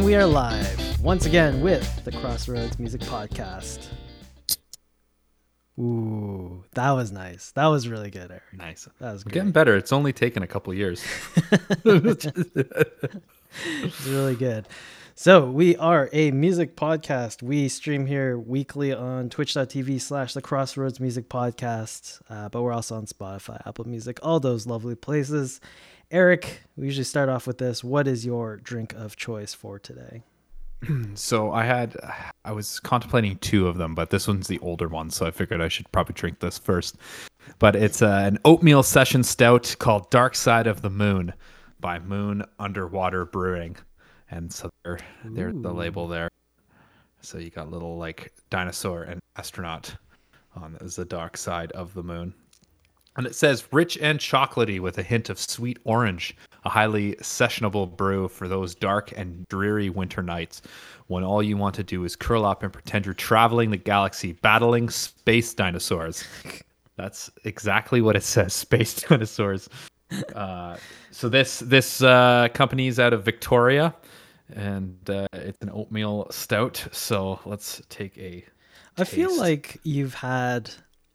And we are live once again with the Crossroads Music Podcast. Ooh, that was nice. That was really good, Eric. Nice. That was getting better. It's only taken a couple years. It's really good. So we are a music podcast. We stream here weekly on twitch.tv slash the Crossroads Music Podcast. Uh, but we're also on Spotify, Apple Music, all those lovely places. Eric, we usually start off with this. What is your drink of choice for today? so I had, I was contemplating two of them, but this one's the older one, so I figured I should probably drink this first. But it's uh, an oatmeal session stout called Dark Side of the Moon by Moon Underwater Brewing, and so they're, they're the label there. So you got little like dinosaur and astronaut on the dark side of the moon. And it says rich and chocolatey with a hint of sweet orange, a highly sessionable brew for those dark and dreary winter nights when all you want to do is curl up and pretend you're traveling the galaxy battling space dinosaurs. That's exactly what it says, space dinosaurs. Uh, so this this uh, company is out of Victoria, and uh, it's an oatmeal stout. So let's take a. I feel like you've had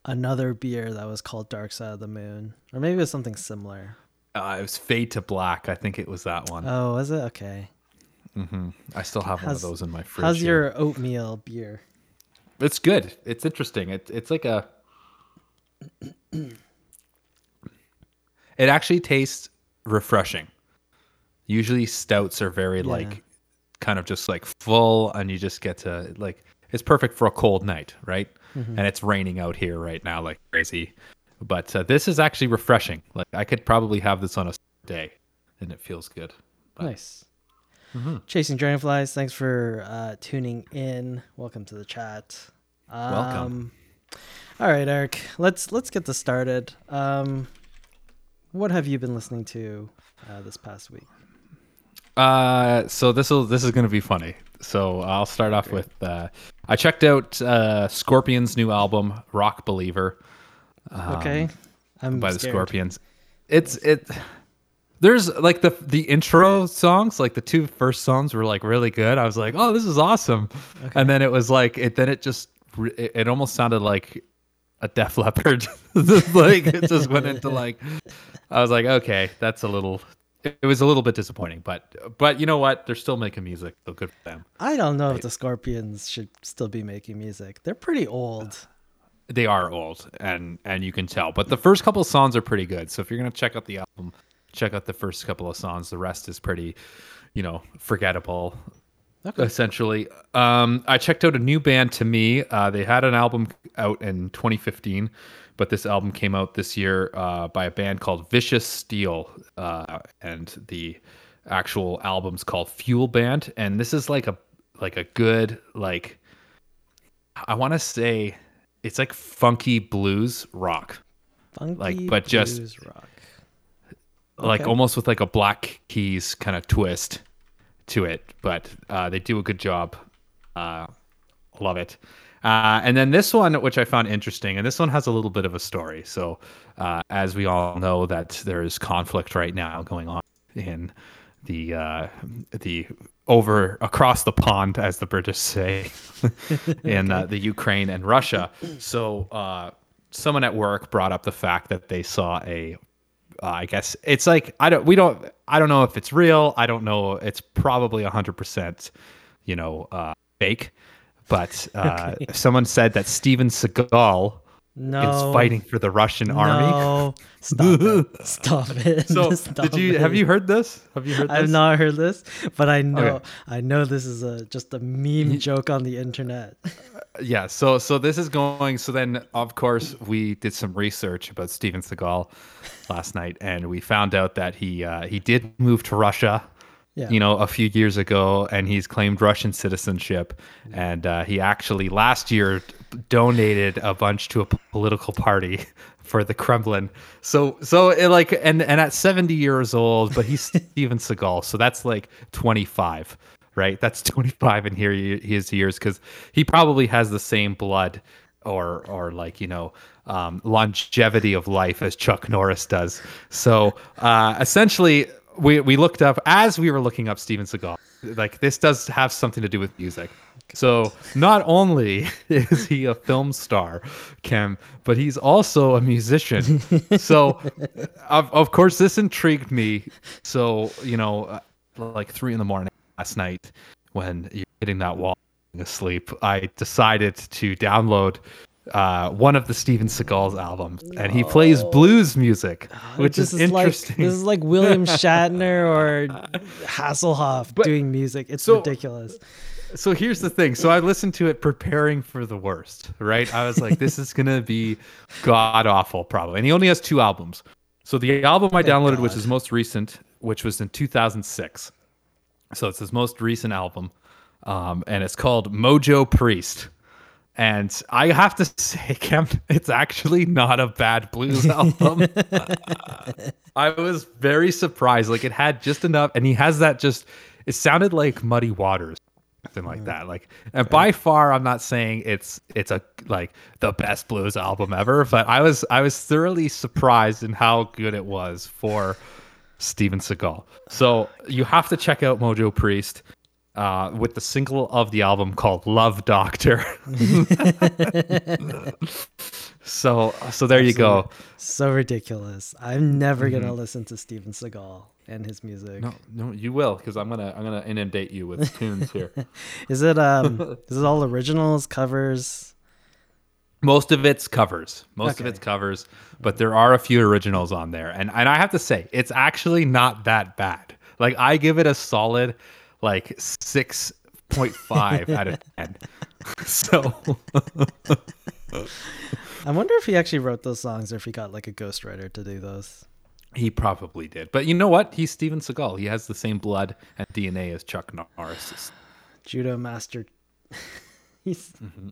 another beer that was called Dark Side of the Moon, or maybe it was something similar. Uh, it was Fade to Black. I think it was that one. Oh, was it? Okay. Mm-hmm. I still have one of those in my fridge. How's here. your oatmeal beer? It's good. It's interesting. It, it's like a. It actually tastes refreshing. Usually stouts are very Yeah. like, kind of just like full, and you just get to like. It's perfect for a cold night, right? Mm-hmm. And it's raining out here right now like crazy. But uh, this is actually refreshing. Like I could probably have this on a day, and it feels good. But Nice. Mm-hmm. Chasing Dragonflies, thanks for uh, tuning in. Welcome to the chat. Um, Welcome. All right, Eric. Let's let's get this started. Um, what have you been listening to uh, this past week? Uh, so this will this is gonna be funny. So I'll start off with uh, I checked out uh, Scorpions' new album, Rock Believer, okay, I'm Um, by the. Scorpions. It's it. There's like the the intro songs, like the two first songs were like really good. I was like, oh, this is awesome, and then it was like it. Then it just it, it almost sounded like a Def Leppard. like it just went into like I was like, okay, that's a little. It was a little bit disappointing, but but you know what? They're still making music, so good for them. I don't know if the Scorpions should still be making music. They're pretty old. They are old, and and you can tell. But the first couple of songs are pretty good. So if you're gonna check out the album, check out the first couple of songs. The rest is pretty, you know, forgettable. Essentially, um, I checked out a new band to me. Uh, they had an album out in 2015, but this album came out this year uh, by a band called Vicious Steel, uh, and the actual album's called Fuel Band. And this is like a like a good like I want to say it's like funky blues rock, Funky Like, but just- rock. like Okay. almost with like a Black Keys kind of twist to it. But uh, they do a good job. Uh, love it. Uh, and then this one, which I found interesting, and this one has a little bit of a story. So, uh, as we all know, that there is conflict right now going on in the uh, the over across the pond, as the British say, in uh, the Ukraine and Russia. So, uh, someone at work brought up the fact that they saw a uh, I guess it's like I don't we don't I don't know if it's real. I don't know. It's probably hundred percent, you know, uh, fake. But uh, someone said that Steven Seagal No, is fighting for the Russian army. No, stop it! Stop it! So Stop did you have you heard this? Have you heard this? I've not heard this, but I know Okay. I know this is a just a meme joke on the internet. yeah so so this is going so then of course we did some research about steven seagal last night and we found out that he uh, he did move to russia Yeah. you know a few years ago and he's claimed russian citizenship and uh, he actually last year donated a bunch to a political party for the kremlin so so it like and and at 70 years old but he's steven seagal so that's like 25 right? That's 25 in here his years because he probably has the same blood or or like you know um, longevity of life as Chuck Norris does. So uh, essentially, we we looked up as we were looking up Steven Seagal. Like this does have something to do with music. So not only is he a film star, Kim, but he's also a musician. so of of course this intrigued me. So you know, like three in the morning last night when you're hitting that wall asleep, I decided to download uh, one of the Steven Seagal's albums, and he plays blues music, which this is, is like interesting. this is like William Shatner or Hasselhoff doing music. It's so- ridiculous. so here's the thing. So I listened to it preparing for the worst, right? I was like, this is gonna be god awful, probably. And he only has two albums. So the album I downloaded, which is most recent, which was in 2006. So it's his most recent album, um, and it's called Mojo Priest. And I have to say, Cam, it's actually not a bad blues album. Uh, I was very surprised. Like it had just enough, and he has that just. It sounded like Muddy Waters, something like that. Like, and by far, I'm not saying it's it's a like the best blues album ever, but I was I was thoroughly surprised in how good it was for Steven Seagal. So you have to check out Mojo Priest. Uh, with the single of the album called "Love Doctor," so so there you go. So ridiculous. I'm never gonna listen to Steven Seagal and his music. No, no, you will, because I'm gonna I'm gonna inundate you with tunes here. Is it um is it all originals, covers? Most of it's covers. Most of it's covers, but there are a few originals on there, and and I have to say, it's actually not that bad. Like I give it a solid, like six point five out of ten. So I wonder if he actually wrote those songs or if he got like a ghostwriter to do those. he probably did, but you know what? He's Steven Seagal. He has the same blood and DNA as Chuck Norris. Judo master. He's mm-hmm.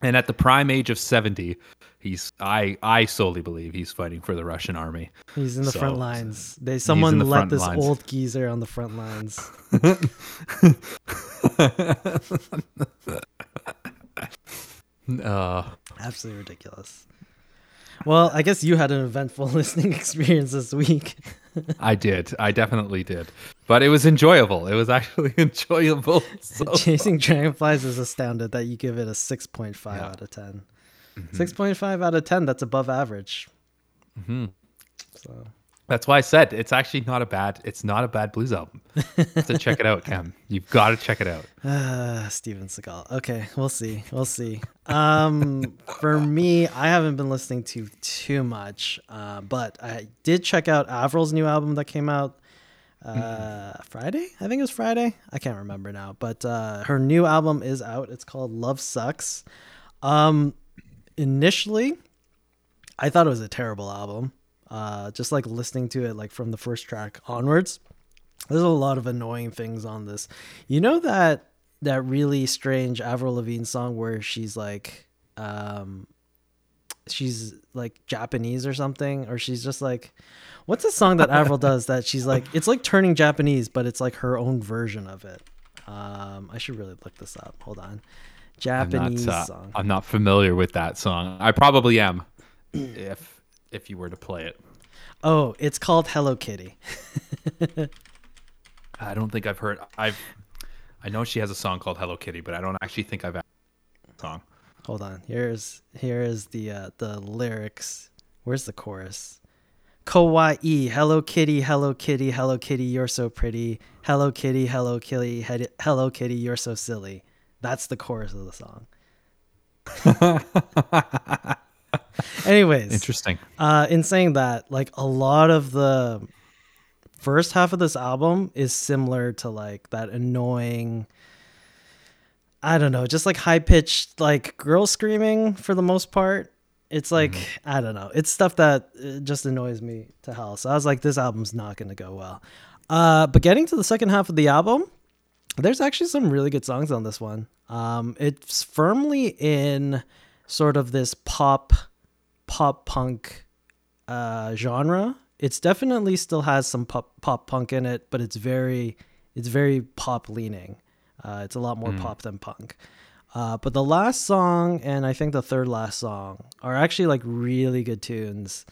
And at the prime age of seventy, he's I I solely believe he's fighting for the Russian army. he's in the So, front lines. They someone the let this lines. old geezer on the front lines. Uh, Absolutely ridiculous. Well, I guess you had an eventful listening experience this week. I did. I definitely did. But it was enjoyable. It was actually enjoyable. So, Chasing Dragonflies is astounded that you give it a 6.5 Yeah. out of 10. Mm-hmm. 6.5 out of 10, that's above average. Mm-hmm. So, that's why I said it's actually not a bad. It's not a bad blues album. so check it out, Cam. You've got to check it out. uh, Steven Seagal. Okay, we'll see. We'll see. Um, for me, I haven't been listening to too much, uh, but I did check out Avril's new album that came out uh, Friday. I think it was Friday. I can't remember now, but uh, her new album is out. It's called Love Sux. Um, initially, I thought it was a terrible album. Uh, just like listening to it, like from the first track onwards, there's a lot of annoying things on this. You know that that really strange Avril Lavigne song where she's like, um, she's like Japanese or something, or she's just like, what's the song that Avril does that she's like, it's like turning Japanese, but it's like her own version of it. Um, I should really look this up. Hold on, I'm Japanese not. Uh, song. I'm not familiar with that song. I probably am, if if you were to play it. Oh, it's called Hello Kitty. I don't think I've heard. I've. I know she has a song called Hello Kitty, but I don't actually think I've. Song. Hold on. Here's here is the uh, the lyrics. Where's the chorus? Kawaii, Hello Kitty, Hello Kitty, Hello Kitty, you're so pretty. Hello Kitty, Hello Kitty, Hello Kitty, you're so silly. That's the chorus of the song. Anyways, Interesting. uh, in saying that, like a lot of the first half of this album is similar to like that annoying, I don't know, just like high pitched like girl screaming for the most part. It's like I don't know, it's stuff that uh, just annoys me to hell. So I was like, this album's not going to go well. Uh, but getting to the second half of the album, there's actually some really good songs on this one. Um, it's firmly in sort of this pop pop punk uh, genre. It's definitely still has some pop pop punk in it, but it's very it's very pop leaning. Uh, it's a lot more pop than punk. Uh, but the last song and I think the third last song are actually like really good tunes.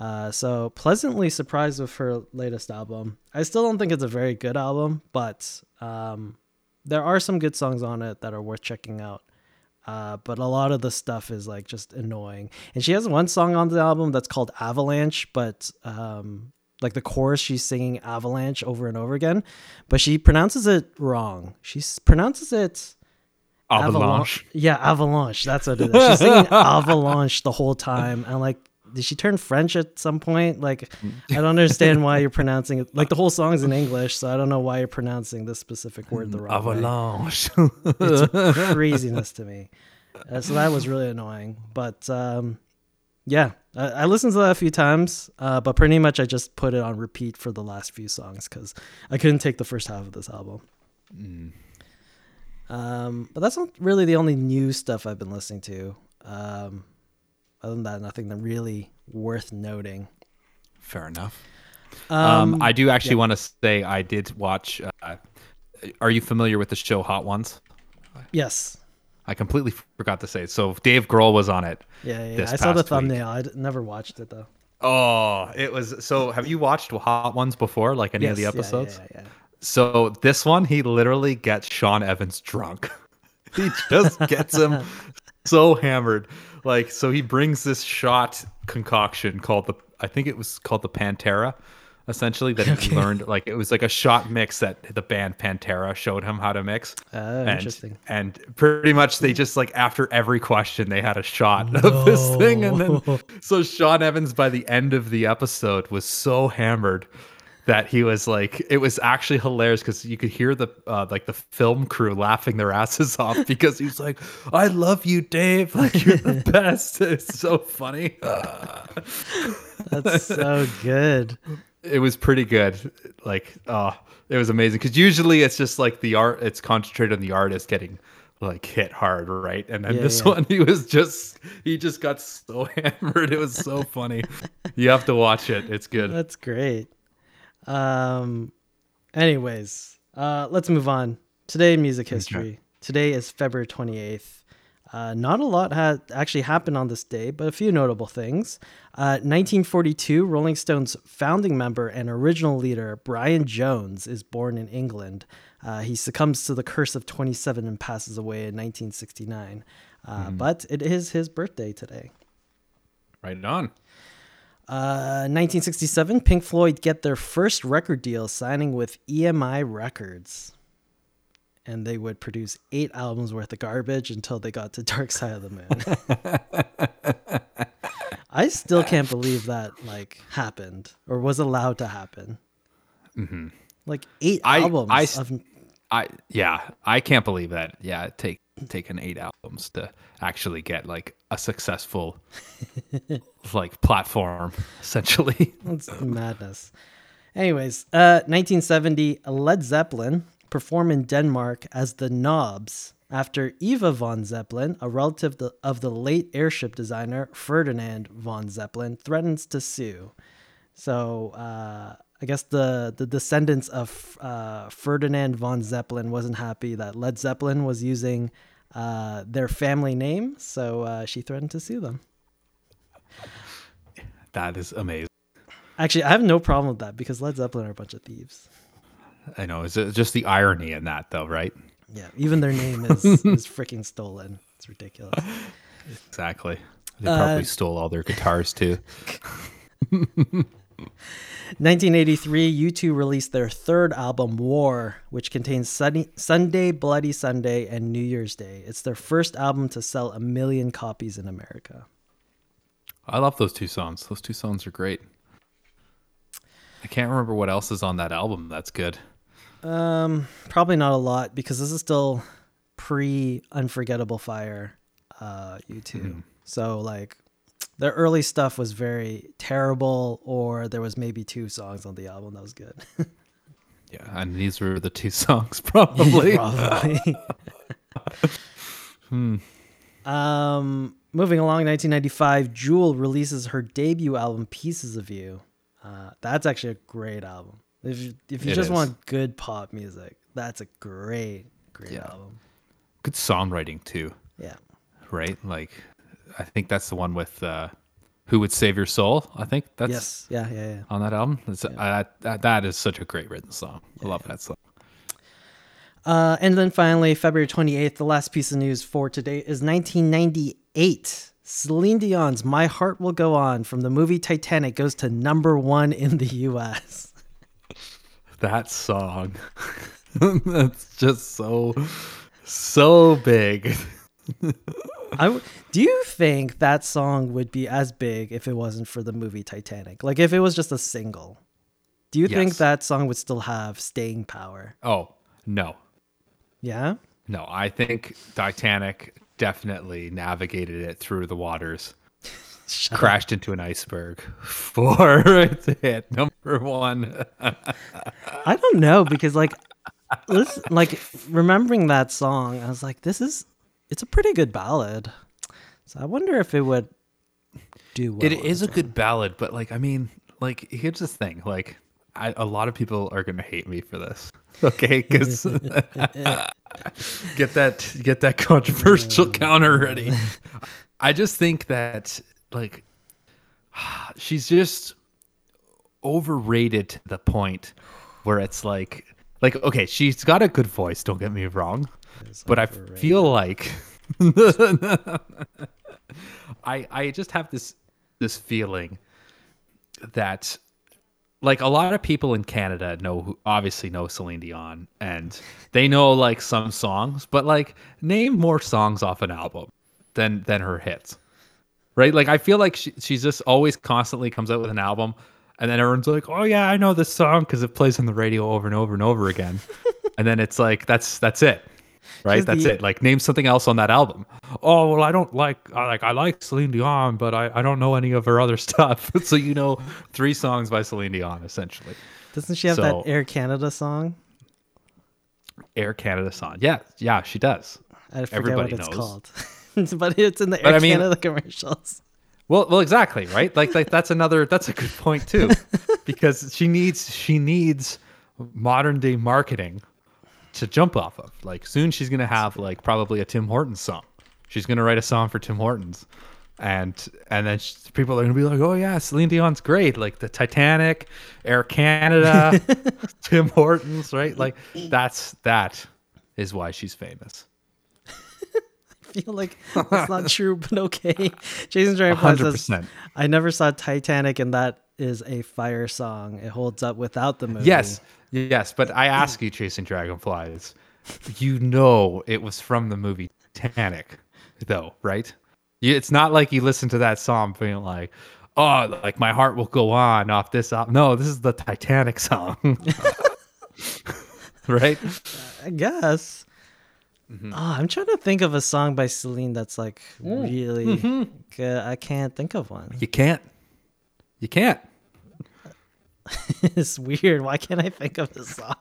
Uh, so pleasantly surprised with her latest album. I still don't think it's a very good album, but um, there are some good songs on it that are worth checking out. Uh, but a lot of the stuff is like just annoying. And she has one song on the album that's called Avalanche, but um, like the chorus, she's singing Avalanche over and over again, but she pronounces it wrong. She pronounces it Avalanche. Yeah, Avalanche. That's what it is. She's singing Avalanche the whole time. And like, did she turn French at some point? Like, I don't understand why you're pronouncing it. Like, the whole song's in English, so I don't know why you're pronouncing this specific word the wrong way Avalanche. it's craziness to me. Uh, so that was really annoying. But um, yeah, I, I listened to that a few times, uh, but pretty much I just put it on repeat for the last few songs because I couldn't take the first half of this album. Mm. Um, but that's not really the only new stuff I've been listening to. Um, other than that, nothing that really worth noting. Fair enough. Um, I do actually yeah. want to say I did watch. Uh, are you familiar with the show Hot Ones? yes. I completely forgot to say. it. So Dave Grohl was on it. Yeah, yeah. I saw the thumbnail. I never watched it though. Oh, it was so. Have you watched Hot Ones before? Like any of the episodes? Yeah, yeah, yeah. So this one, he literally gets Sean Evans drunk. he just gets him so hammered. Like, so he brings this shot concoction called the, I think it was called the Pantera, essentially, that he learned. Like, it was like a shot mix that the band Pantera showed him how to mix. Oh, and, interesting. And pretty much they just like after every question they had a shot of this thing, and then so Sean Evans by the end of the episode was so hammered that he was like it was actually hilarious because you could hear the uh, like the film crew laughing their asses off because he was like i love you dave. Like you're the best. It's so funny. That's so good. it was pretty good. Like uh it was amazing because usually it's just like the art it's concentrated on the artist getting like hit hard right? And then Yeah, this yeah. one he was just he just got so hammered. It was so funny. You have to watch it. It's good. That's great. Um, anyways, uh, let's move on. Today, in music history. Today is February 28th. Uh, not a lot had actually happened on this day, but a few notable things. Uh, 1942, Rolling Stones founding member and original leader Brian Jones is born in England. Uh, he succumbs to the curse of 27 and passes away in 1969. Uh, But it is his birthday today. right it on Uh, 1967, Pink Floyd get their first record deal signing with EMI Records. And they would produce eight albums worth of garbage until they got to Dark Side of the Moon. I still can't believe that like happened or was allowed to happen. Like eight I- albums I of I yeah, I can't believe that. Yeah, it take taken eight albums to actually get like a successful like platform, essentially. It's madness. Anyways, uh, 1970, Led Zeppelin perform in Denmark as the Nobs after Eva von Zeppelin, a relative the- of the late airship designer Ferdinand von Zeppelin, threatens to sue. So uh, I guess the the descendants of uh, Ferdinand von Zeppelin wasn't happy that Led Zeppelin was using uh, their family name, so uh, she threatened to sue them. That is amazing. Actually, I have no problem with that because Led Zeppelin are a bunch of thieves. I know. It's uh, just the irony in that, though, right? Yeah, even their name is is freaking stolen. It's ridiculous. Exactly. They Uh, probably stole all their guitars too. 1983, U2 released their third album, War, which contains Sunny, Sunday, Bloody Sunday, and New Year's Day. It's their first album to sell a million copies in America. I love those two songs. Those two songs are great. I can't remember what else is on that album. That's good. Um, probably not a lot because this is still pre Unforgettable Fire, uh, U2. So like, their early stuff was very terrible, or there was maybe two songs on the album that was good. Yeah, and these were the two songs probably. Probably. Um, moving along, 1995, Jewel releases her debut album, Pieces of You. Uh, that's actually a great album. If you, if you It just is. want good pop music, that's a great, great Yeah. album. good songwriting too, Yeah. right? Like, I think that's the one with uh, Who would save your soul? I think that's yes, yeah, yeah, yeah. on that album. Uh, that, that is such a great written song. I love that song. Uh, and then finally, February 28th, the last piece of news for today is 1998. Celine Dion's My Heart Will Go On from the movie Titanic goes to number one in the US. That song. That's just so, so big. I do you think that song would be as big if it wasn't for the movie Titanic? Like if it was just a single, do you think that song would still have staying power? Oh, no. Yeah. No, I think Titanic definitely navigated it through the waters, Shut up. crashed into an iceberg for it hit number one. I don't know because like listen, like remembering that song, I was like, this is it's a pretty good ballad. So I wonder if it would do well. It is a good ballad, but like, I mean, like, here's the thing. Like, I, a lot of people are gonna hate me for this, okay? Because get that get that controversial counter ready. I just think that like she's just overrated to the point where it's like like okay, she's got a good voice. Don't get me wrong, but I feel like I I just have this this feeling that like a lot of people in Canada know who obviously know Celine Dion and they know like some songs, but like name more songs off an album than than her hits. Right? Like I feel like she, she's just always constantly comes out with an album and then everyone's like, "Oh yeah, I know this song cuz it plays on the radio over and over and over again." and then it's like that's that's it. Right? She's that's the- it. Like name something else on that album. Oh, well I don't like I like I like Celine Dion, but I I don't know any of her other stuff. so you know three songs by Celine Dion essentially. Doesn't she have So- that Air Canada song? Air Canada song. Yeah, yeah, she does. I forget Everybody what it's knows. called. but it's in the Air I mean- Canada commercials. Well, well, exactly, right? Like, like that's another that's a good point too, because she needs she needs modern day marketing to jump off of. Like, soon she's gonna have like probably a Tim Hortons song. She's gonna write a song for Tim Hortons, and and then sh people are gonna be like, oh yeah, Celine Dion's great. Like the Titanic, Air Canada, Tim Hortons, right? Like that's that is why she's famous. I feel like that's not true, but okay. Chasing Dragonfly says. I never saw Titanic, and that is a fire song. It holds up without the movie. Yes, yes, but I ask you, chasing dragonflies, you know it was from the movie Titanic, though, right? It's not like you listen to that song being like, "Oh, like my heart will go on" off this album. No, this is the Titanic song, right? I guess. Mm-hmm. Ah, I'm trying to think of a song by Celine that's like really Mm-hmm. good. I can't think of one. You can't, you can't. it's weird. Why can't I think of the song?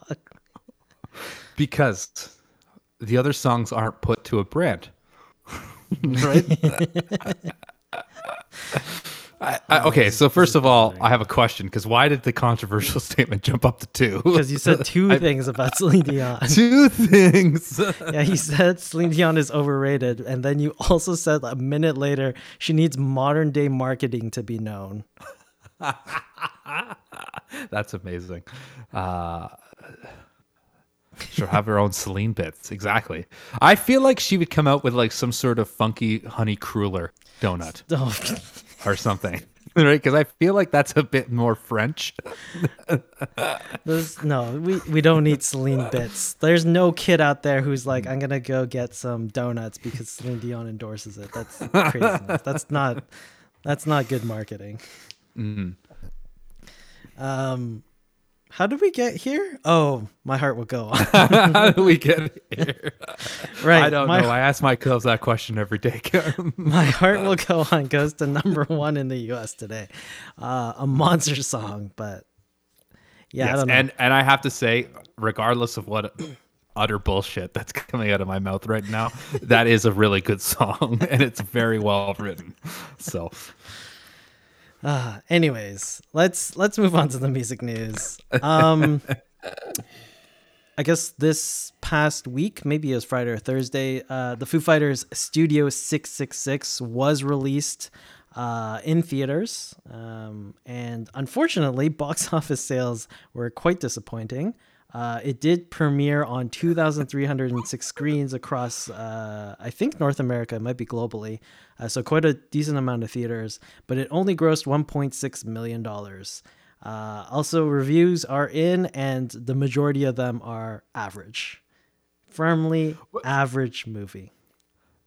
because the other songs aren't put to a brand right I, I, okay so first of all i have a question because why did the controversial statement jump up to two Because you said two things about Celine Dion. two things Yeah, he said Celine Dion is overrated, and then you also said a minute later she needs modern day marketing to be known. that's amazing uh she'll have her own Celine bits exactly i feel like she would come out with like some sort of funky honey cruller donut or something right because i feel like that's a bit more french no, we, we don't need Celine bits. There's no kid out there who's like, I'm gonna go get some donuts because Celine Dion endorses it. That's craziness. that's not that's not good marketing. Um, how did we get here? Oh, my heart will go on. How do we get here? right, I don't my, know. I ask my girls that question every day. My heart will go on goes to number one in the U.S. today. Uh, a monster song, but yeah, I Yes, don't know. and and I have to say, regardless of what utter bullshit that's coming out of my mouth right now, that is a really good song, and it's very well written. So Uh, anyways, let's let's move on to the music news. Um, I guess this past week, maybe it was Friday or Thursday, uh, the Foo Fighters Studio 666 was released. uh, in theaters. Um, and unfortunately, box office sales were quite disappointing. Uh, it did premiere on 2,306 screens across, uh, I think, North America. It might be globally. Uh, so, quite a decent amount of theaters, but it only grossed $1.6 million. Uh, also, reviews are in, and the majority of them are average. Firmly average movie.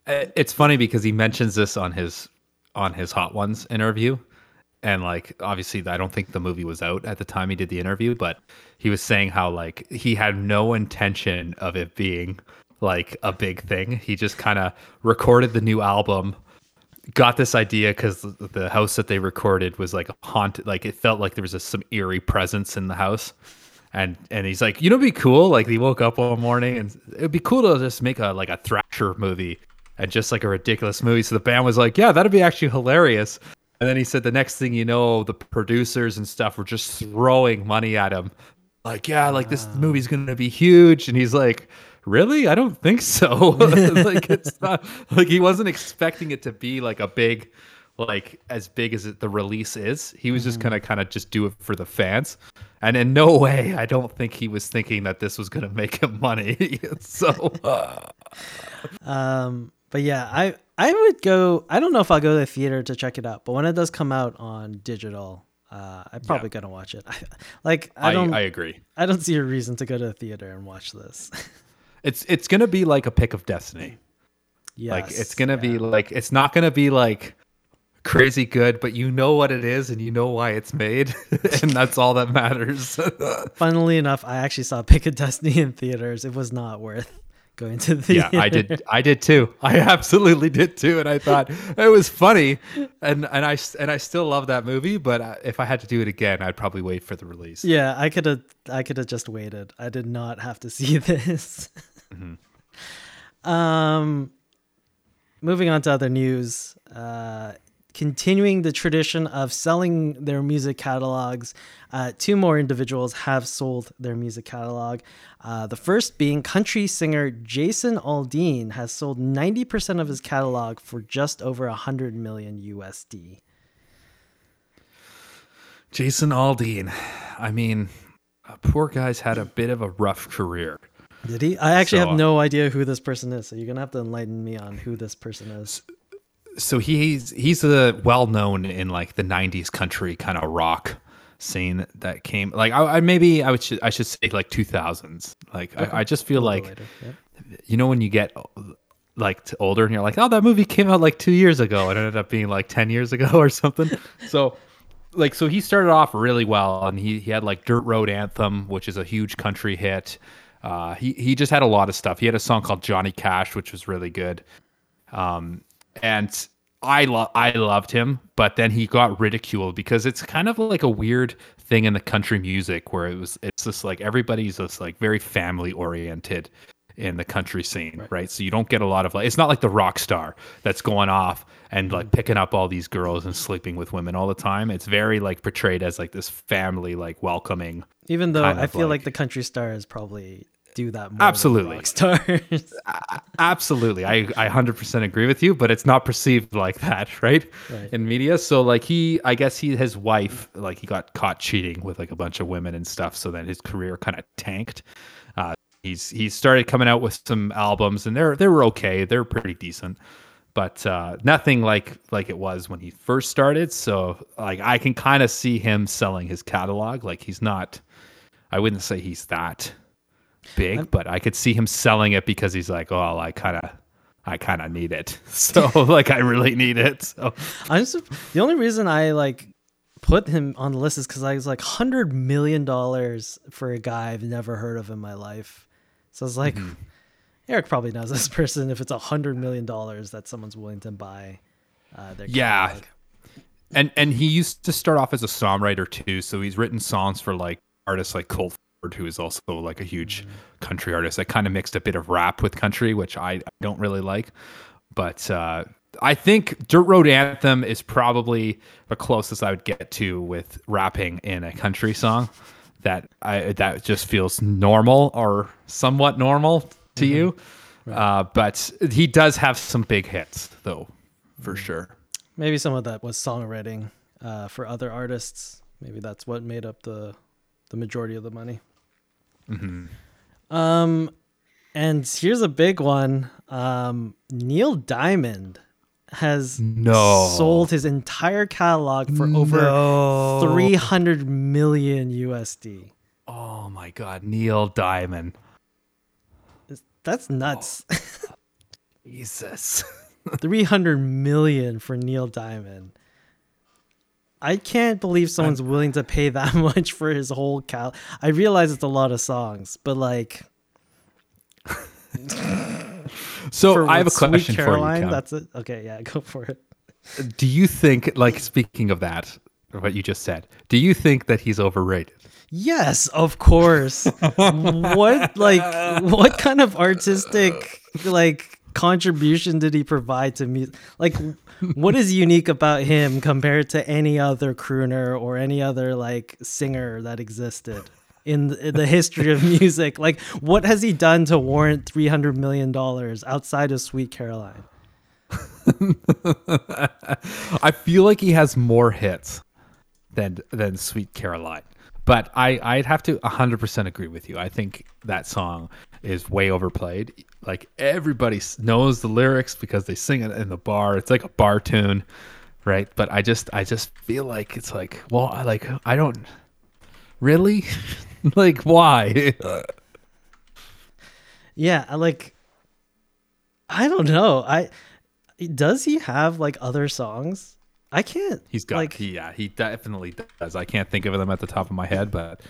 Uh, It's funny because he mentions this on his on his Hot Ones interview, and like obviously I don't think the movie was out at the time he did the interview, but he was saying how like he had no intention of it being like a big thing. He just kind of recorded the new album, got this idea because the house that they recorded was like a haunted, like it felt like there was a, some eerie presence in the house. And and he's like, you know, be cool. Like he woke up one morning and it'd be cool to just make a like a Thrasher movie and just like a ridiculous movie. So the band was like, yeah, that'd be actually hilarious. And then he said the next thing you know, the producers and stuff were just throwing money at him. Like, yeah, like this movie's gonna be huge. And he's like, Really? I don't think so. like it's not like he wasn't expecting it to be like a big like as big as it, the release is. He was just gonna kind of just do it for the fans. And in no way, I don't think he was thinking that this was gonna make him money. so Um, but yeah, I I would go. I don't know if I'll go to the theater to check it out, but when it does come out on digital, uh, I'm probably gonna watch it. like I don't, I I, agree. I don't see a reason to go to the theater and watch this. It's it's gonna be like a pick of destiny. yes, like it's gonna be like it's not gonna be like crazy good, but you know what it is and you know why it's made, and that's all that matters. Funnily enough, I actually saw Pick of Destiny in theaters. It was not worth going to the yeah. I did. I did too. I absolutely did too, and I thought it was funny, and and I and I still love that movie. But uh, if I had to do it again, I'd probably wait for the release. Yeah, I could have. I could have just waited. I did not have to see this. Um, moving on to other news. Uh, continuing the tradition of selling their music catalogs, uh, two more individuals have sold their music catalog. Uh, the first being country singer Jason Aldean has sold 90% of his catalog for just over 100 million USD. Jason Aldean. I mean, uh, poor guy's had a bit of a rough career. Did he? I actually So, have no idea who this person is, so you're gonna have to enlighten me on who this person is. So he's he's a well known in like the '90s country kind of rock scene that came like I, I maybe I would should, I should say like 2000s. Like I, I just feel like later, yeah. you know when you get like older and you're like oh that movie came out like two years ago and it ended up being like 10 years ago or something. so like so he started off really well and he he had like Dirt Road Anthem which is a huge country hit. Uh, he he just had a lot of stuff. He had a song called Johnny Cash which was really good. Um, and I love I loved him, but then he got ridiculed because it's kind of like a weird thing in the country music where it was it's just like everybody's just like very family oriented in the country scene, right. So you don't get a lot of like it's not like the rock star that's going off and like mm-hmm. picking up all these girls and sleeping with women all the time. It's very like portrayed as like this family like welcoming. Even though I feel like, like- the country star is probably do that more Absolutely. Absolutely. I, I 100% agree with you, but it's not perceived like that, right? Right. In media. So, like, he, I guess he, his wife, like, he got caught cheating with like a bunch of women and stuff. So then his career kind of tanked. Uh, he's, he started coming out with some albums and they're, they were okay. They're pretty decent, but uh, nothing like, like it was when he first started. So, like, I can kind of see him selling his catalog. Like, he's not, I wouldn't say he's that big, but I could see him selling it because he's like, oh, I kind of, I kind of need it. So like, I really need it. So I'm just, the only reason I like put him on the list is because I was like hundred million dollars for a guy I've never heard of in my life. So it's like Mm-hmm. Eric probably knows this person if it's a hundred million dollars that someone's willing to buy. Uh, their Yeah. catalog. and and he used to start off as a songwriter too. So he's written songs for like artists like Colt Ford, who is also like a huge country artist. I kind of mixed a bit of rap with country, which I don't really like. But uh, I think Dirt Road Anthem is probably the closest I would get to with rapping in a country song. That I that just feels normal or somewhat normal to you. Uh, but he does have some big hits though, for sure. maybe some of that was songwriting uh, for other artists. Maybe that's what made up the the majority of the money. Hmm Um, and here's a big one. Um, Neil Diamond has No. sold his entire catalog for over 300 million USD. Oh my God, Neil Diamond. That's nuts. Jesus. 300 million for Neil Diamond. I can't believe someone's willing to pay that much for his whole cal. I realize it's a lot of songs, but like So I have a question for you. Caroline, Cam. That's it. Okay, yeah, go for it. Do you think, like, speaking of that, what you just said, do you think that he's overrated? Yes, of course. what like what kind of artistic like contribution did he provide to music? Like what is unique about him compared to any other crooner or any other like singer that existed in the, history of music? Like what has he done to warrant 300 million dollars outside of Sweet Caroline? I feel like he has more hits than than Sweet Caroline. But I, I'd have to 100% agree with you. I think that song is way overplayed. Like everybody knows the lyrics because they sing it in the bar. It's like a bar tune, right? But I just I just feel like it's like, well, I like I don't really like why? Yeah, I like I don't know. I does he have like other songs? I can't. He's got like yeah, he definitely does. I can't think of them at the top of my head, but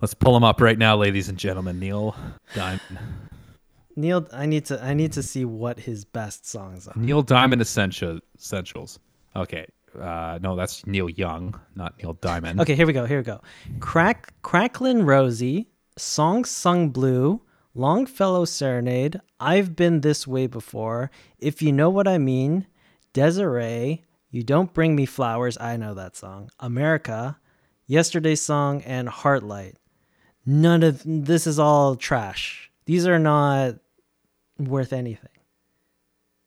let's pull him up right now, ladies and gentlemen. Neil Diamond. Neil. I need to. I need to see what his best songs are. Neil Diamond Essential Essentials. Okay. Uh, no, that's Neil Young, not Neil Diamond. Okay, here we go. Here we go. Crack, Cracklin' Rosie, Song Sung Blue, Longfellow Serenade, I've Been This Way Before, If You Know What I Mean, Desiree, You Don't Bring Me Flowers, I know that song, America, Yesterday's Song, and Heartlight. None of this is all trash. These are not worth anything.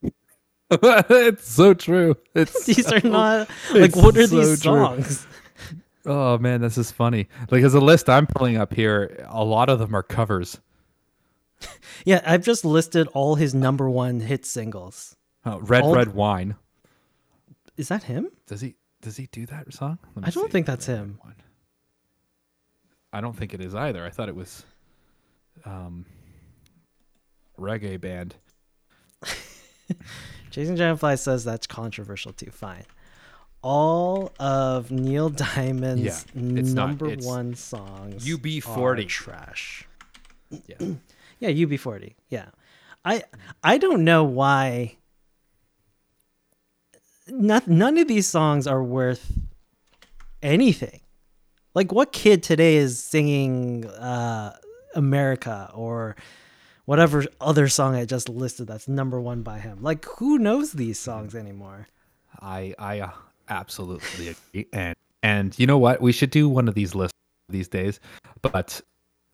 it's so true. It's These are not like what are so these true. songs? Oh man, this is funny. Like as a list I'm pulling up here, a lot of them are covers. Yeah, I've just listed all his number one hit singles. Oh, Red All- Red Wine. Is that him? Does he does he do that song? Let me I don't see. think that's Red Red him. Wine. I don't think it is either. I thought it was um reggae band. Chasing Dragonfly says that's controversial too. Fine. All of Neil Diamond's Yeah, it's not. number It's one songs UB40. are trash. Yeah. Yeah, UB40. Yeah. I I don't know why not, none of these songs are worth anything. Like what kid today is singing uh America or whatever other song I just listed that's number 1 by him? Like who knows these songs anymore? I I uh, absolutely agree. And and you know what? We should do one of these lists these days. But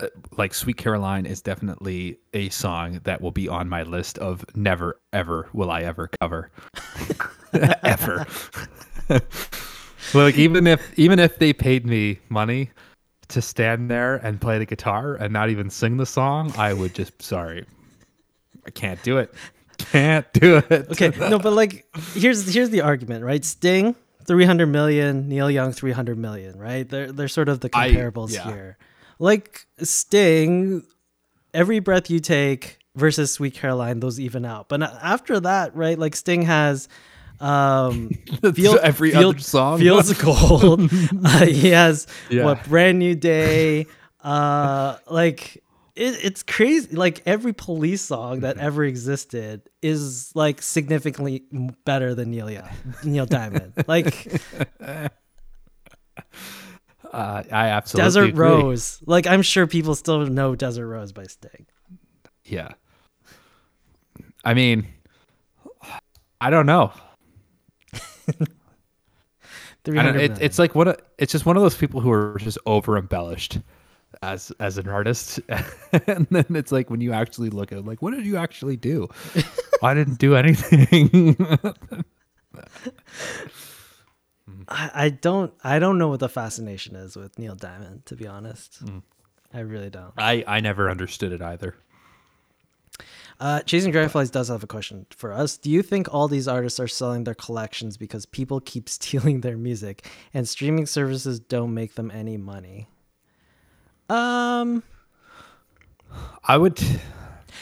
uh, like Sweet Caroline is definitely a song that will be on my list of never ever will I ever cover. ever. Like even if even if they paid me money to stand there and play the guitar and not even sing the song, I would just sorry. I can't do it. Can't do it. Okay, no, but like here's here's the argument, right? Sting 300 million, Neil Young 300 million, right? They're they're sort of the I- comparables yeah. here. Like Sting, every breath you take versus Sweet Caroline, those even out. But uh, after that, right? Like Sting has um Feel- every Feel- other song. Feels cold. uh, he has Yeah. what Brand New Day. Uh like it, it's crazy. Like every police song that Mm-hmm. ever existed is like significantly better than Neil Young, Neil Diamond. Like Uh, I absolutely Desert agree. Rose. Like I'm sure people still know Desert Rose by Sting. Yeah. I mean, I don't know. I 300 don't, it, it's like what it's just one of those people who are just over embellished as as an artist, and then it's like when you actually look at it, like what did you actually do? I didn't do anything. I, I don't I don't know what the fascination is with Neil Diamond, to be honest. Mm. I really don't. I I never understood it either. Uh, Chasing Dragonflies does have a question for us. Do you think all these artists are selling their collections because people keep stealing their music and streaming services don't make them any money? Um, I would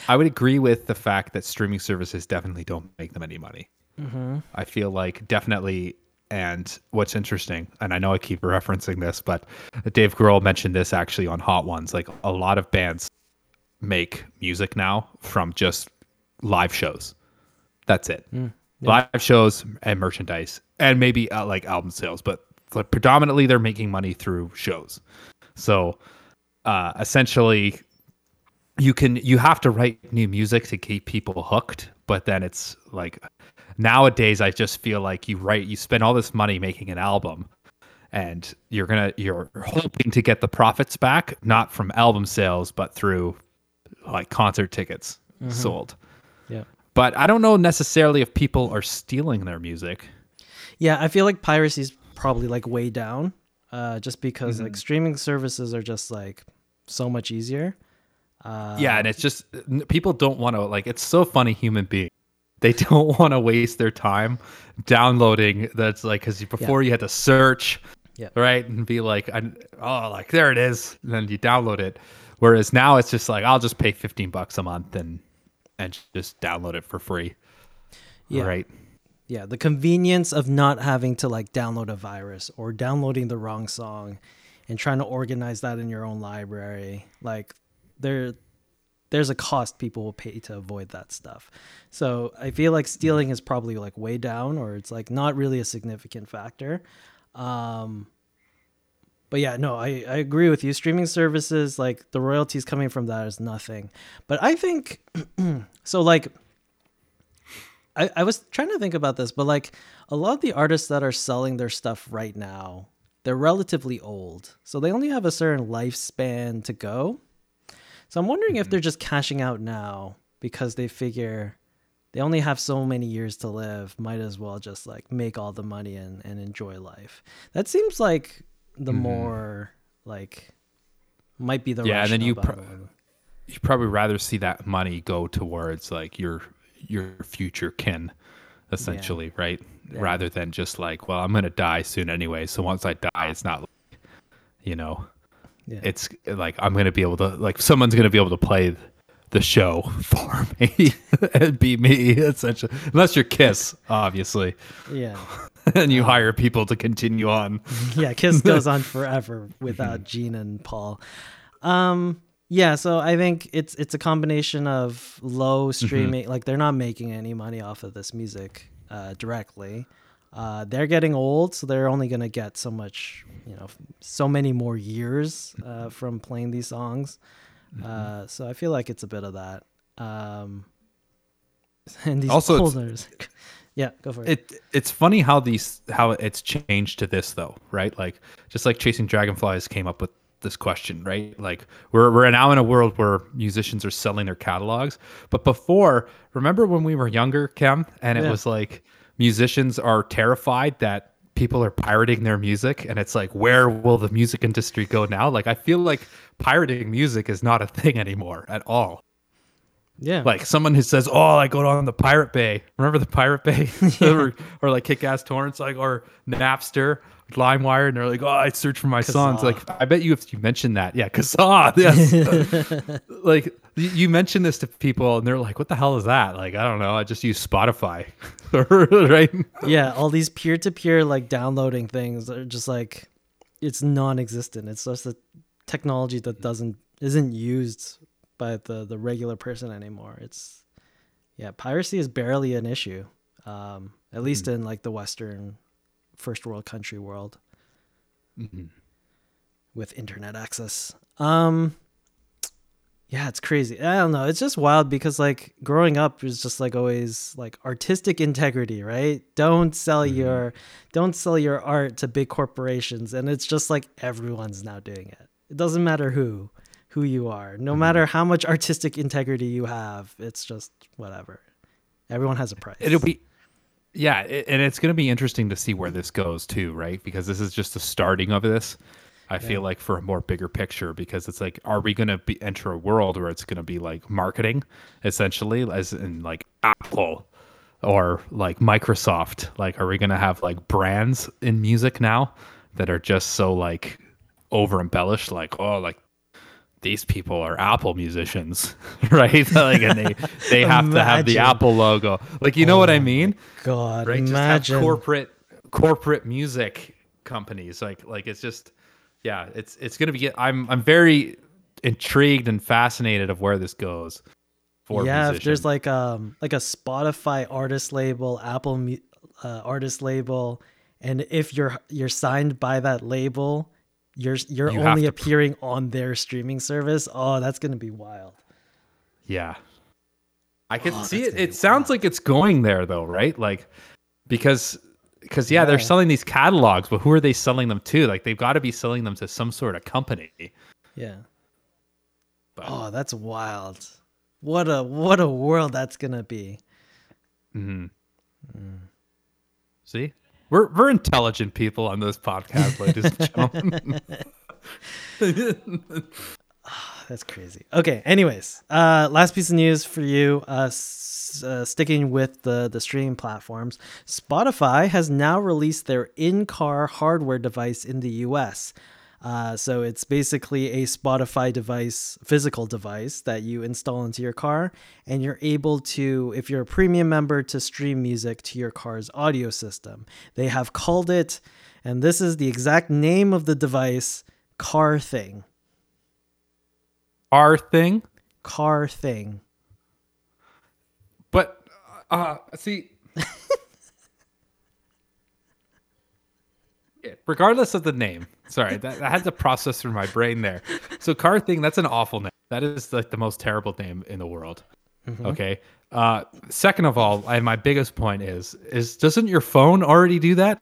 I would agree with the fact that streaming services definitely don't make them any money. Mm-hmm. I feel like definitely. And what's interesting, and I know I keep referencing this, but Dave Grohl mentioned this actually on Hot Ones. Like a lot of bands make music now from just live shows. That's it. Mm, yeah. Live shows and merchandise, and maybe uh, like album sales, but like predominantly they're making money through shows. So uh, essentially, you can you have to write new music to keep people hooked, but then it's like nowadays I just feel like you write you spend all this money making an album and you're gonna you're hoping to get the profits back not from album sales but through like concert tickets sold. Yeah. but i don't know necessarily if people are stealing their music. Yeah, I feel like piracy is probably like way down, uh, just because like streaming services are just like so much easier. Uh, yeah and it's just people don't want to like it's so funny human being. They don't want to waste their time downloading that's like because before you had to search Yeah. right and be like I, oh like there it is and then you download it whereas now it's just like i'll just pay 15 bucks a month and and just download it for free Yeah. right yeah, the convenience of not having to like download a virus or downloading the wrong song and trying to organize that in your own library. Like there there's a cost people will pay to avoid that stuff. So I feel like stealing is probably like way down or it's like not really a significant factor. Um but yeah, no, I, I agree with you. Streaming services, like the royalties coming from that is nothing. But I think so like I, I was trying to think about this, but like a lot of the artists that are selling their stuff right now, they're relatively old. So they only have a certain lifespan to go. So I'm wondering if mm-hmm. they're just cashing out now because they figure they only have so many years to live, might as well just like make all the money and, and enjoy life. That seems like the mm-hmm. more like might be the Yeah, and then you pro- you'd probably rather see that money go towards like your your future kin essentially right? Rather than just like well i'm gonna die soon anyway so once i die it's not like, you know Yeah. it's like i'm gonna be able to like someone's gonna be able to play the show for me and be me essentially unless you're kiss obviously yeah. and you hire people to continue on yeah, Kiss goes on forever without Gene and Paul. Um, yeah, so I think it's it's a combination of low streaming, like they're not making any money off of this music uh, directly. Uh, they're getting old, so they're only gonna get so much, you know, so many more years uh, from playing these songs. Uh, so I feel like it's a bit of that. Um, and these Also, owners, yeah, go for it. it it's funny how these how it's changed to this though right like just like chasing dragonflies came up with this question right like we're we're now in a world where musicians are selling their catalogs but before remember when we were younger Cam and it Yeah. was like musicians are terrified that people are pirating their music and it's like where will the music industry go now like i feel like pirating music is not a thing anymore at all yeah, like someone who says, "Oh, I go on the Pirate Bay." Remember the Pirate Bay, or, or like Kick-Ass Torrents, like or Napster, LimeWire, and they're like, "Oh, I search for my songs." Like, I bet you if you mention that, yeah, Kazaa, yes. like you- mention this to people, and they're like, "What the hell is that?" Like, I don't know. I just use Spotify, right? yeah all these peer-to-peer like downloading things are just like it's non-existent it's just a technology that doesn't isn't used by the the regular person anymore it's yeah piracy is barely an issue um at least in like the western first world country world with internet access um yeah, it's crazy. I don't know. It's just wild because like growing up is just like always like artistic integrity, right? Don't sell mm-hmm. your don't sell your art to big corporations and it's just like everyone's now doing it. It doesn't matter who who you are. No mm-hmm. matter how much artistic integrity you have, it's just whatever. Everyone has a price. It'll be Yeah, it, and it's going to be interesting to see where this goes too, right? Because this is just the starting of this. I feel like for a more bigger picture, because it's like, are we going to be enter a world where it's going to be like marketing, essentially, as in like Apple or like Microsoft? Like, are we going to have like brands in music now that are just so like over embellished? Like, oh, like these people are Apple musicians, right? like, and they they have to have the Apple logo. Like, you know what I mean? God, right? imagine. Just have corporate corporate music companies. Like like it's just yeah, it's it's gonna be. I'm I'm very intrigued and fascinated of where this goes. For yeah, if there's like um like a Spotify artist label, Apple uh, artist label, and if you're you're signed by that label, you're you're You only appearing on their streaming service. Oh, that's gonna be wild. yeah, I can Oh, see it. It sounds like it's going there though, right? Like because because yeah, they're selling these catalogs, but who are they selling them to? Like they've got to be selling them to some sort of company. Yeah. But, Oh, that's wild. What a what a world that's gonna be. mhm. See, we're we're intelligent people on this podcast, ladies and gentlemen. That's crazy. Okay. Anyways, uh, last piece of news for you. Uh, s- uh, sticking with the the streaming platforms, Spotify has now released their in-car hardware device in the U.S. Uh, so it's basically a Spotify device, physical device that you install into your car, and you're able to, if you're a premium member, to stream music to your car's audio system. They have called it, and this is the exact name of the device, Car Thing. Our thing. Car Thing. But uh see regardless of the name. Sorry, that, I had to process through my brain there. So car thing, that's an awful name. That is like the most terrible name in the world. Okay. Uh second of all, I, my biggest point is is doesn't your phone already do that?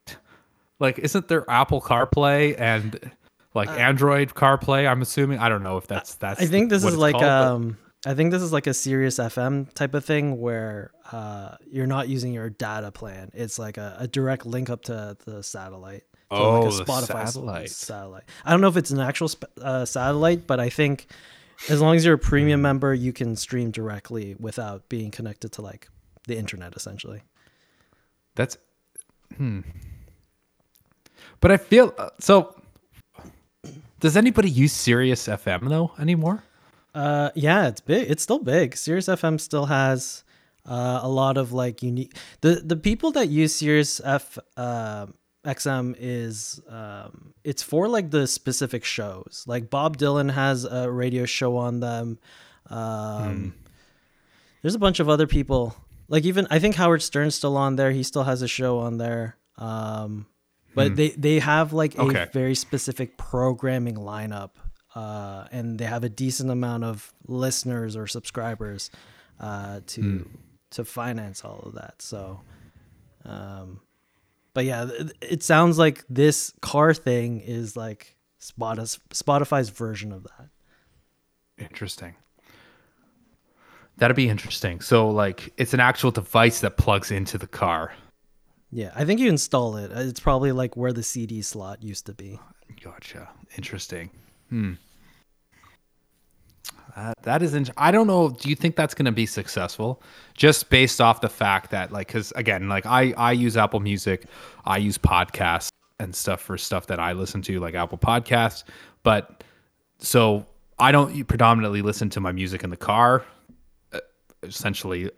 Like isn't there Apple CarPlay and like Android CarPlay? I'm assuming. I don't know if that's that's I think this is like called, but- um I think this is like a Sirius FM type of thing where uh you're not using your data plan. It's like a, a direct link up to the satellite. to Oh, like a Spotify s- satellite. satellite. I don't know if it's an actual sp- uh, satellite, but I think as long as you're a Hmm. premium member, you can stream directly without being connected to like the internet essentially. That's hmm. But I feel uh, so. Does anybody use Sirius FM though anymore? Uh, yeah, it's big. It's still big. Sirius FM still has uh, a lot of like unique. The the people that use Sirius F uh, XM is um, it's for like the specific shows. Like Bob Dylan has a radio show on them. Um, There's a bunch of other people. Like even I think Howard Stern's still on there. He still has a show on there. Um, but they they have like a Okay. very specific programming lineup, uh, and they have a decent amount of listeners or subscribers uh, to to finance all of that. So, um, but yeah, it sounds like this car thing is like Spotify's version of that. Interesting. That'd be interesting. So like it's an actual device that plugs into the car. Yeah, I think you install it. Uh, It's probably like where the CD slot used to be. Gotcha. Interesting. Hmm. Uh, that is. I don't know. Do you think that's going to be successful? Just based off the fact that, like, because again, like I I use Apple Music, I use podcasts and stuff for stuff that I listen to, like Apple Podcasts. But so I don't predominantly listen to my music in the car. Essentially,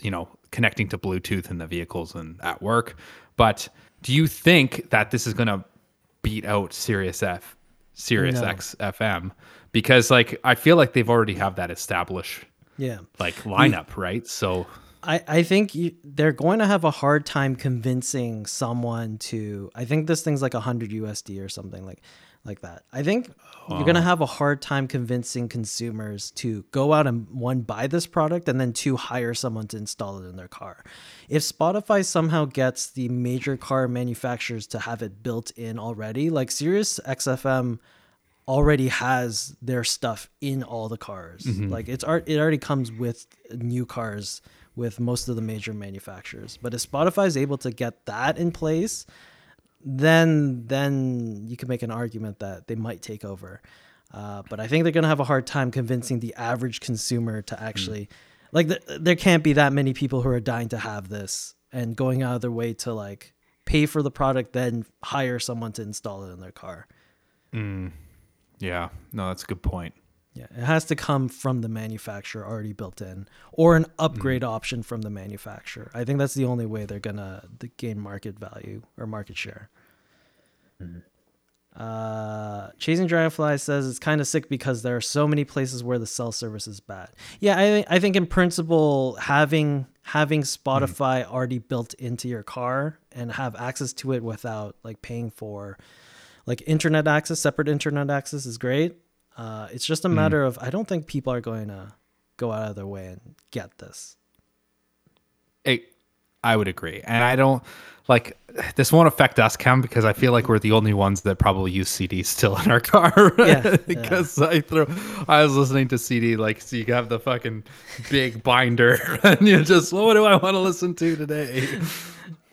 you know, connecting to Bluetooth in the vehicles and at work. But do you think that this is going to beat out Sirius F, Sirius No. X FM? Because like I feel like they've already have that established Yeah. like lineup, right? So I, I think you, they're going to have a hard time convincing someone to. I think this thing's like a 100 USD or something like like that. I think you're going to have a hard time convincing consumers to go out and one buy this product and then two hire someone to install it in their car. If Spotify somehow gets the major car manufacturers to have it built in already, like Sirius XFM already has their stuff in all the cars. Mm-hmm. Like it's art it already comes with new cars with most of the major manufacturers. But if Spotify is able to get that in place, then then you can make an argument that they might take over. Uh, but I think they're gonna have a hard time convincing the average consumer to actually, mm. like, the, there can't be that many people who are dying to have this and going out of their way to like pay for the product, then hire someone to install it in their car. Mm. Yeah, no, that's a good point. Yeah, it has to come from the manufacturer already built in, or an upgrade mm. option from the manufacturer. I think that's the only way they're gonna gain market value or market share. Mm. Uh, Chasing Dragonfly says it's kind of sick because there are so many places where the cell service is bad. Yeah, I I think in principle having having Spotify mm. already built into your car and have access to it without like paying for like internet access, separate internet access is great. Uh, it's just a matter mm. of I don't think people are going to go out of their way and get this. It, I would agree, and I don't like this won't affect us, Cam, because I feel like we're the only ones that probably use CDs still in our car. Yeah, because yeah. I throw, I was listening to CD like so you have the fucking big binder, and you just what do I want to listen to today?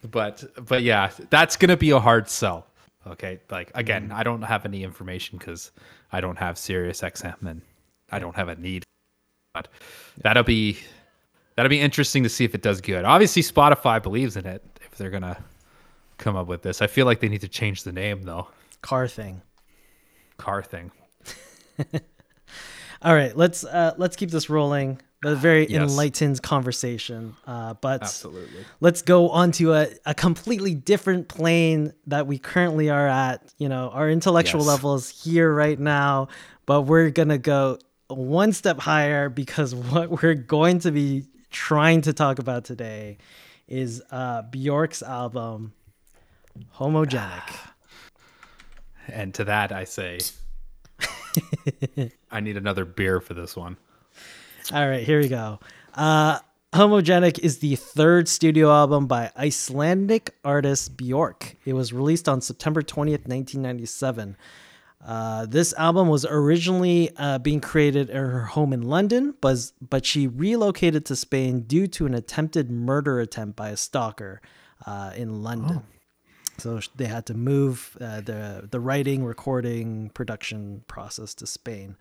but but yeah, that's gonna be a hard sell. Okay, like again, mm. I don't have any information because I don't have Sirius XM and I don't have a need. But that'll be that'll be interesting to see if it does good. Obviously, Spotify believes in it if they're gonna come up with this. I feel like they need to change the name though. Car thing. Car thing. All right, let's uh, let's keep this rolling. A very yes. enlightened conversation. Uh, but Absolutely. let's go on to a, a completely different plane that we currently are at. You know, our intellectual yes. level is here right now, but we're gonna go one step higher because what we're going to be trying to talk about today is uh, Bjork's album Homogenic. And to that I say I need another beer for this one. All right, here we go. Uh, Homogenic is the third studio album by Icelandic artist Bjork. It was released on September 20th, 1997. Uh, this album was originally uh, being created in her home in London, but, but she relocated to Spain due to an attempted murder attempt by a stalker uh, in London. Oh. So they had to move uh, the the writing, recording, production process to Spain.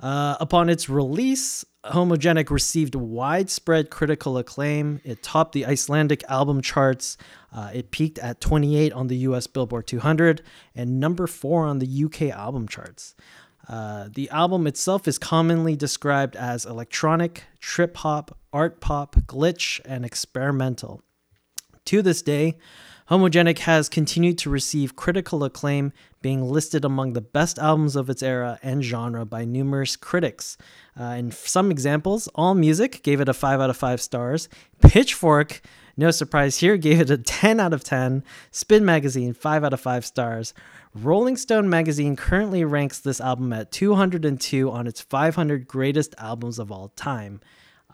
Uh, upon its release, Homogenic received widespread critical acclaim. It topped the Icelandic album charts. Uh, it peaked at 28 on the US Billboard 200 and number 4 on the UK album charts. Uh, the album itself is commonly described as electronic, trip hop, art pop, glitch, and experimental. To this day, Homogenic has continued to receive critical acclaim, being listed among the best albums of its era and genre by numerous critics. Uh, in some examples, AllMusic gave it a 5 out of 5 stars, Pitchfork, no surprise here, gave it a 10 out of 10, Spin Magazine, 5 out of 5 stars. Rolling Stone magazine currently ranks this album at 202 on its 500 greatest albums of all time.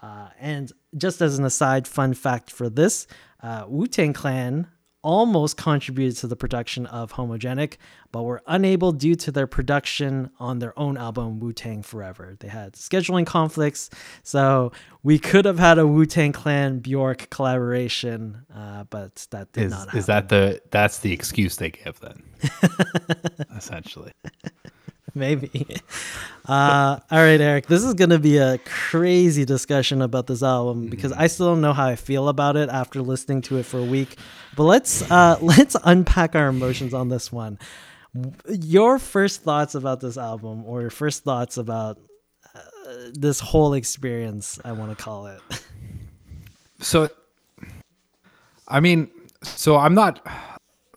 Uh, and just as an aside, fun fact for this uh, Wu Tang Clan almost contributed to the production of Homogenic, but were unable due to their production on their own album Wu Tang Forever. They had scheduling conflicts, so we could have had a Wu Tang Clan Bjork collaboration, uh, but that did is, not happen. Is that the that's the excuse they give then? Essentially. maybe. Uh, all right, Eric. This is gonna be a crazy discussion about this album because mm-hmm. I still don't know how I feel about it after listening to it for a week. But let's uh, let's unpack our emotions on this one. Your first thoughts about this album, or your first thoughts about uh, this whole experience? I want to call it. So, I mean, so I'm not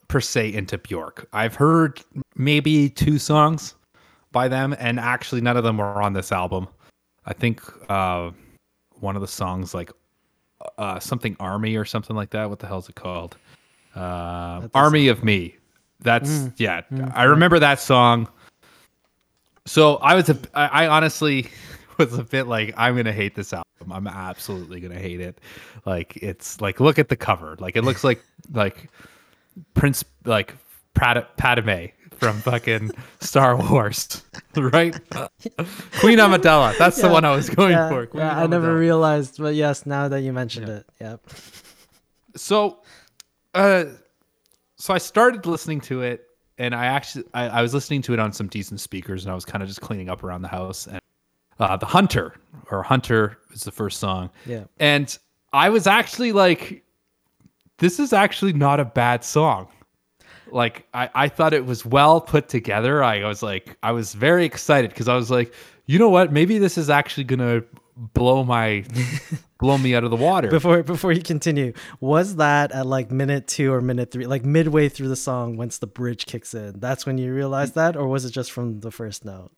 per se into Bjork. I've heard maybe two songs by them, and actually none of them were on this album. I think uh, one of the songs like uh, something Army or something like that. What the hell is it called? Uh, Army of Me. That's mm. yeah. Mm. I remember that song. So I was a, I honestly was a bit like I'm gonna hate this album. I'm absolutely gonna hate it. Like it's like look at the cover. Like it looks like like Prince like Padme from fucking Star Wars, right? Queen Amidala. That's the one I was going Yeah, for. Queen yeah, I never realized, but yes, now that you mentioned Yeah. it, yep. so uh so i started listening to it and i actually I, I was listening to it on some decent speakers and i was kind of just cleaning up around the house and uh the hunter or hunter is the first song Yeah. and i was actually like this is actually not a bad song like I, I thought it was well put together i was like i was very excited because i was like you know what maybe this is actually gonna blow my blow me out of the water Before before you continue, was that at like minute two or minute three, like midway through the song, once the bridge kicks in? That's when you realized that, or was it just from the first note?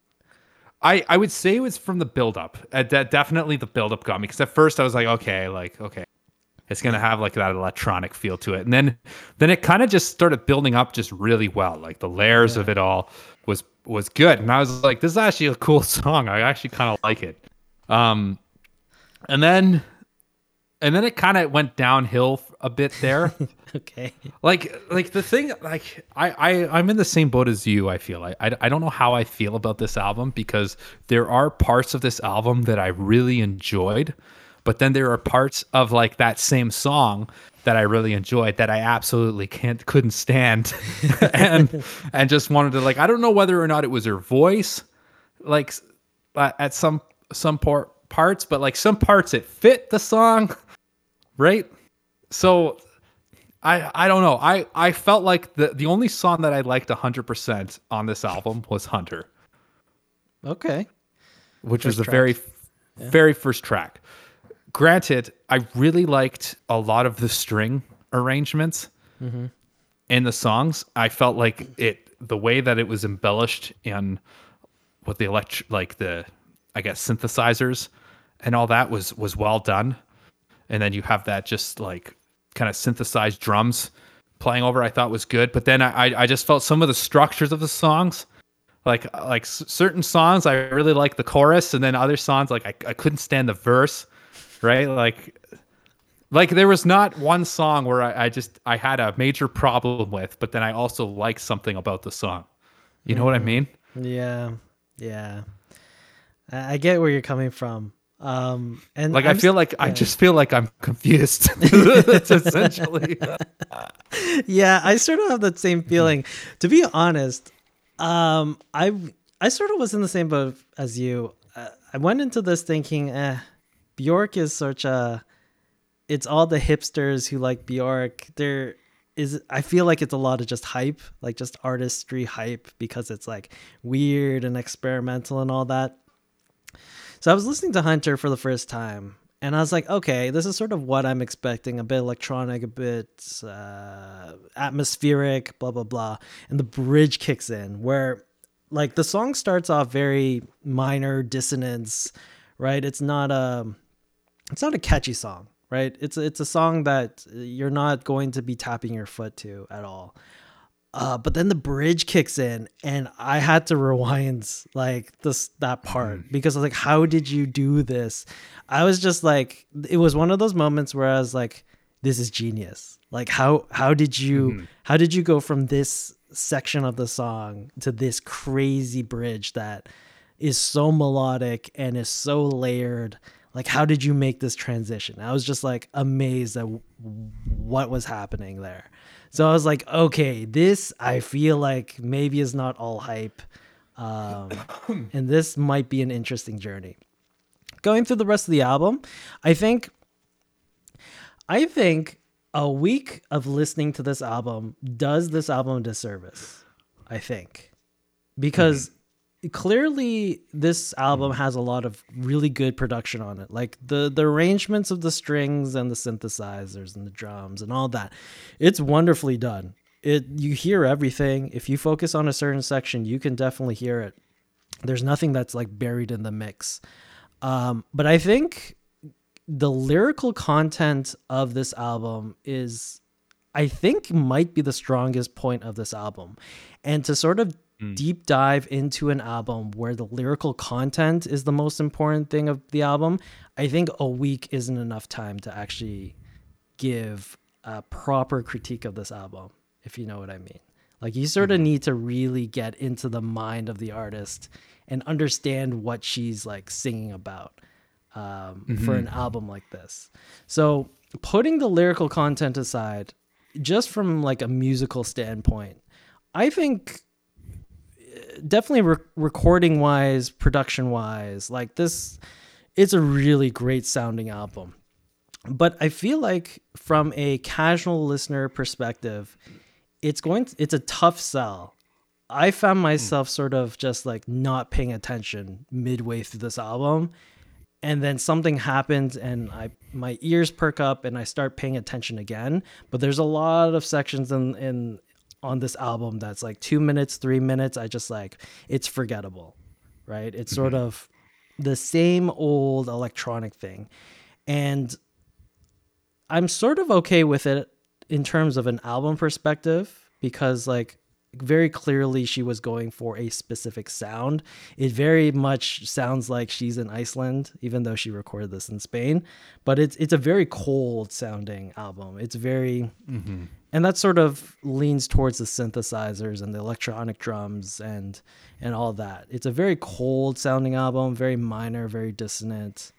I, I would say it was from the buildup. Uh, de- definitely the buildup got me because at first I was like, okay, like okay, it's gonna have like that electronic feel to it, and then then it kind of just started building up just really well. Like the layers of it all was was good, and I was like, this is actually a cool song. I actually kind of like it. Um, and then and then it kind of went downhill a bit there. Okay. like like the thing like I, I i'm in the same boat as you i feel like I, I don't know how i feel about this album because there are parts of this album that i really enjoyed but then there are parts of like that same song that i really enjoyed that i absolutely can't couldn't stand and and just wanted to like i don't know whether or not it was her voice like uh, at some some part parts but like some parts it fit the song right so I I don't know. I I felt like the the only song that I liked 100% on this album was Hunter, Okay. which was First the very very first track. Granted, I really liked a lot of the string arrangements mm-hmm. in the songs. I felt like it the way that it was embellished in what the elect like the I guess synthesizers and all that was was well done. And then you have that just like kind of synthesized drums playing over. I thought was good, but then I I- I just felt some of the structures of the songs like like certain songs I really like the chorus, and then other songs like I, I couldn't stand the verse, right? Like like there was not one song where I, I just I had a major problem with, but then I also liked something about the song. You know what I mean? Yeah. Yeah. I I get where you're coming from. Um and Like I'm I feel like I just feel like I'm confused. That's essentially yeah, I sort of have that same feeling. To be honest, um, I I sort of was in the same boat as you. Uh, I went into this thinking, eh, Bjork is such a. It's all the hipsters who like Bjork. There is, I feel like it's a lot of just hype, like just artistry hype, because it's like weird and experimental and all that. So I was listening to Hunter for the first time, and I was like, okay, this is sort of what I'm expecting a bit electronic, a bit uh, atmospheric, blah, blah, blah. And the bridge kicks in where, like, the song starts off very minor dissonance, right? It's not a. It's not a catchy song, right? It's it's a song that you're not going to be tapping your foot to at all. Uh, but then the bridge kicks in, and I had to rewind like this that part because I was like, "How did you do this?" I was just like, it was one of those moments where I was like, "This is genius!" Like, how how did you how did you go from this section of the song to this crazy bridge that is so melodic and is so layered? Like, how did you make this transition? I was just like amazed at w- what was happening there. So I was like, okay, this I feel like maybe is not all hype. Um, and this might be an interesting journey. Going through the rest of the album, I think I think a week of listening to this album does this album a disservice. I think. Because clearly this album has a lot of really good production on it. Like the the arrangements of the strings and the synthesizers and the drums and all that it's wonderfully done. It you hear everything. If you focus on a certain section you can definitely hear it. There's nothing that's like buried in the mix. Um, but i think the lyrical content of this album is I think might be the strongest point of this album. And to sort of Mm. deep dive into an album where the lyrical content is the most important thing of the album, I think a week isn't enough time to actually give a proper critique of this album, if you know what I mean. Like you sort of mm-hmm. need to really get into the mind of the artist and understand what she's like singing about um, for an mm-hmm. album like this. So putting the lyrical content aside, just from like a musical standpoint, I think definitely re- recording wise, production wise, like this, it's a really great sounding album. But I feel like from a casual listener perspective, it's going to, it's a tough sell. I found hmm. myself sort of just like not paying attention midway through this album and then something happens and I my ears perk up and I start paying attention again. But there's a lot of sections in in on this album that's like two minutes, three minutes. I just like it's forgettable, right? It's sort mm-hmm. of the same old electronic thing, and I'm sort of okay with it in terms of an album perspective because like very clearly she was going for a specific sound. It very much sounds like she's in Iceland, even though she recorded this in Spain. But it's it's a very cold sounding album. It's very and that sort of leans towards the synthesizers and the electronic drums and and all that. It's a very cold sounding album, very minor, very dissonant.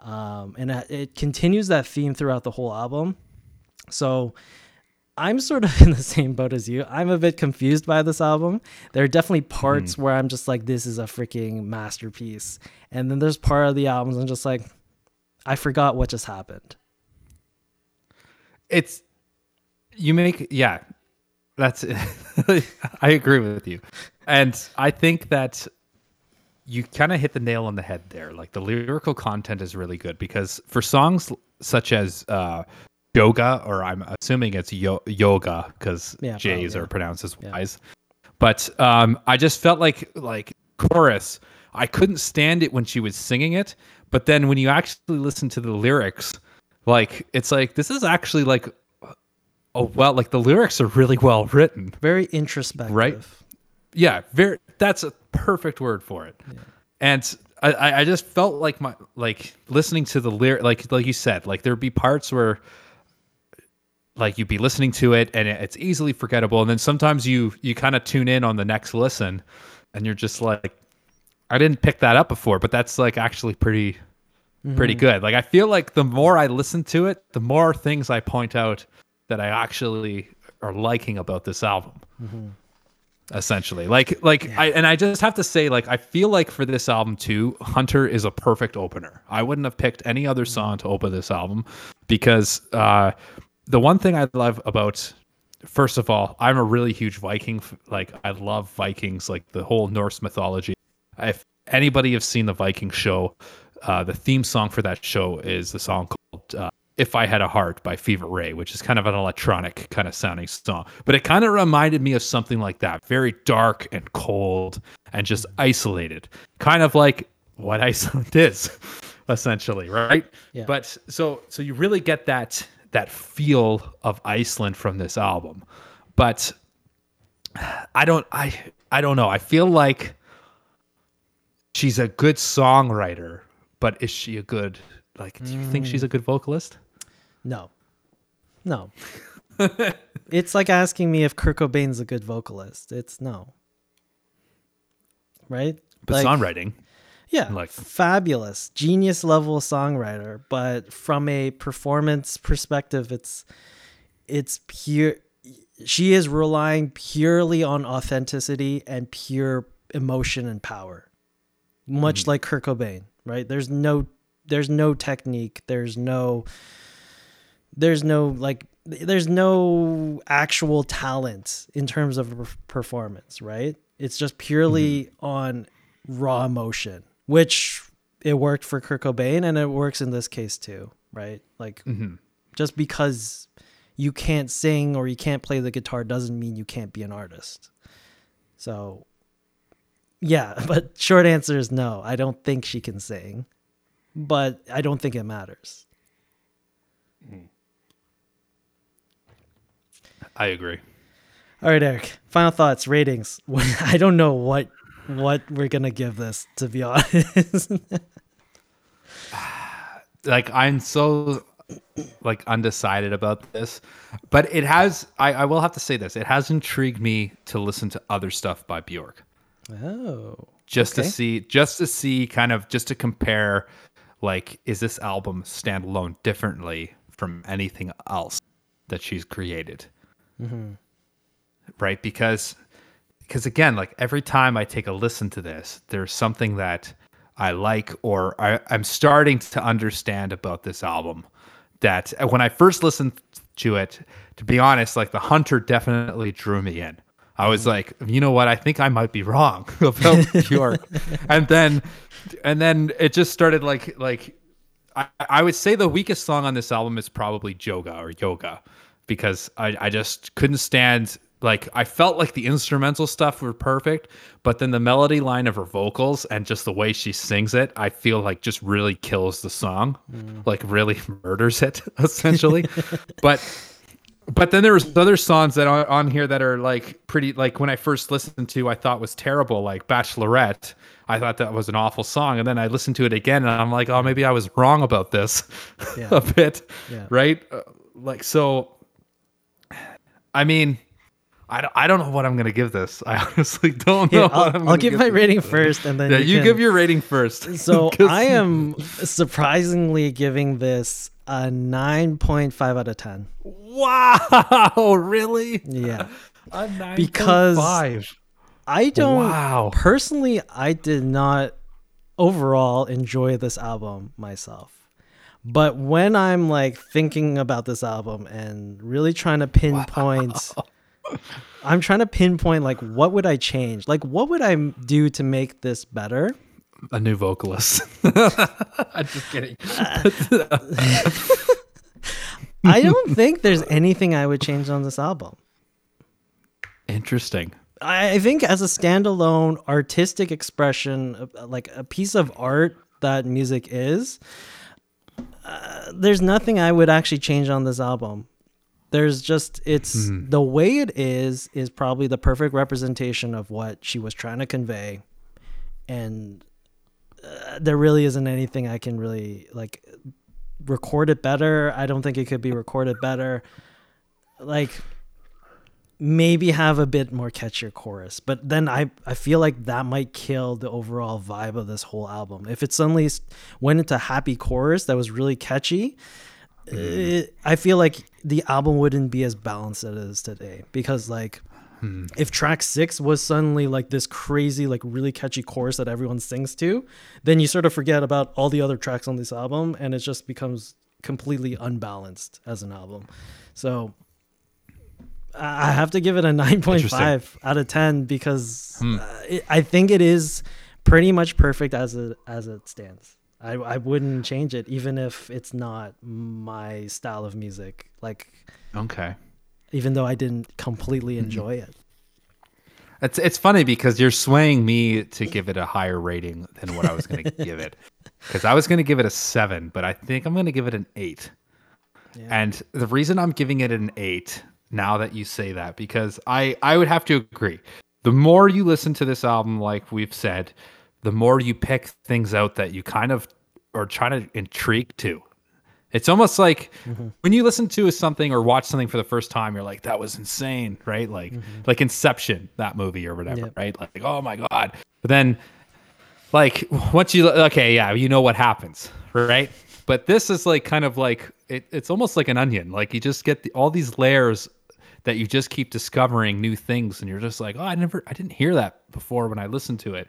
Um, and it it continues that theme throughout the whole album. So I'm sort of in the same boat as you. I'm a bit confused by this album. There are definitely parts where I'm just like, this is a freaking masterpiece. And then there's part of the albums I'm just like, I forgot what just happened. it's you make yeah that's i agree with you and i think that you kind of hit the nail on the head there like the lyrical content is really good because for songs such as uh yoga or i'm assuming it's yo- yoga because Yeah, j's probably, are yeah. pronounced as Yeah. but um i just felt like like chorus i couldn't stand it when she was singing it but then when you actually listen to the lyrics like it's like this is actually like oh well like the lyrics are really well written Very introspective. Right. yeah very that's a perfect word for it and I- I, I just felt like my like listening to the lyric like like you said like there'd be parts where like you'd be listening to it and it's easily forgettable. And then sometimes you you kind of tune in on the next listen and you're just like i didn't pick that up before but that's like actually pretty pretty mm-hmm. good. Like i feel like the more i listen to it the more things i point out that i actually are liking about this album. Mm-hmm. Essentially. Like like i and i just have to say like i feel like for this album too hunter is a perfect opener. I wouldn't have picked any other mm-hmm. song to open this album because uh the one thing i love about first of all i'm a really huge viking like i love vikings like the whole norse mythology if anybody have seen the viking show uh the theme song for that show is the song called uh, if I Had a Heart by Fever Ray, which is kind of an electronic kind of sounding song. But it kind of reminded me of something like that very dark and cold and just isolated, kind of like what Iceland is, essentially, right? Yeah. But so so you really get that that feel of Iceland from this album. But I don't I I don't know. I feel like she's a good songwriter, but is she a good like do you think she's a good vocalist? No. No. it's like asking me if Kurt Cobain's a good vocalist. It's no. Right? But Like- songwriting. Yeah, Like- fabulous, genius level songwriter. But from a performance perspective, it's it's pure. She is relying purely on authenticity and pure emotion and power, much mm-hmm. like Kurt Cobain. Right? There's no there's no technique. There's no there's no like there's no actual talent in terms of performance. Right? It's just purely mm-hmm. on raw emotion, which it worked for Kurt Cobain and it works in this case too, right? Like mm-hmm. just because you can't sing or you can't play the guitar doesn't mean you can't be an artist. So yeah, but short answer is no. I don't think she can sing, but I don't think it matters. I agree. All right, Eric. Final thoughts, ratings. I don't know what what we're gonna give this to be honest. Like I'm so like undecided about this, but it has. I, I will have to say this: it has intrigued me to listen to other stuff by Bjork, Oh. just Okay. to see, just to see, kind of, just to compare. Like, is this album standalone differently from anything else that she's created? Mm-hmm. Right, because because again, like every time I take a listen to this, there's something that I like or I, I'm starting to understand about this album. That uh, when I first listened to it, to be honest, like the Hunter definitely drew me in. I was like, you know what? I think I might be wrong about Bjork. and then, and then it just started like like I, I would say the weakest song on this album is probably Joga or Yoga because I, I just couldn't stand like I felt like the instrumental stuff were perfect, but then the melody line of her vocals and just the way she sings it, I feel like just really kills the song. Like really murders it essentially. but but then there was other songs that are on here that are like pretty like when I first listened to I thought was terrible like Bachelorette I thought that was an awful song and then I listened to it again and I'm like oh maybe I was wrong about this Yeah. a bit Yeah. right Uh, like so I mean I don't, I don't know what I'm gonna give this I honestly don't know what I'll, I'll give my this. rating first, and then yeah you, you give your rating first So I am surprisingly giving this a nine point five out of ten. wow really Yeah. a 9. Because 9.5. I don't Wow. personally I did not overall enjoy this album myself. But when I'm like thinking about this album and really trying to pinpoint I'm trying to pinpoint like what would I change? Like what would I do to make this better? a new vocalist. I'm just kidding. I don't think there's anything I would change on this album. Interesting. I I think as a standalone artistic expression, uh, like a piece of art that music is, uh, there's nothing I would actually change on this album. There's just it's the way it is is probably the perfect representation of what she was trying to convey, and uh, there really isn't anything I can really like record it better. I don't think it could be recorded better. Like maybe have a bit more catchier chorus but then i i feel like that might kill the overall vibe of this whole album if it suddenly went into happy chorus that was really catchy it, i feel like the album wouldn't be as balanced as it is today because like if track six was suddenly like this crazy like really catchy chorus that everyone sings to then you sort of forget about all the other tracks on this album and it just becomes completely unbalanced as an album. So I have to give it a 9.5 out of 10 because uh, it, I think it is pretty much perfect as it as it stands. I, I wouldn't change it even if it's not my style of music. Like Okay. even though I didn't completely mm-hmm. enjoy it. It's it's funny because you're swaying me to give it a higher rating than what I was going to give it. Because I was going to give it a seven, but I think I'm going to give it an eight. And the reason I'm giving it an eight now that you say that, because I I would have to agree. The more you listen to this album, like we've said, the more you pick things out that you kind of are trying to intrigue to. It's almost like mm-hmm. when you listen to something or watch something for the first time, you're like, "That was insane," right? Like, mm-hmm. like Inception, that movie or whatever, Yep. right? Like, oh my god! But then, like, once you okay, yeah, you know what happens, right? But this is like kind of like it, it's almost like an onion. Like you just get the, all these layers that you just keep discovering new things, and you're just like, oh, I never, I didn't hear that before when I listened to it.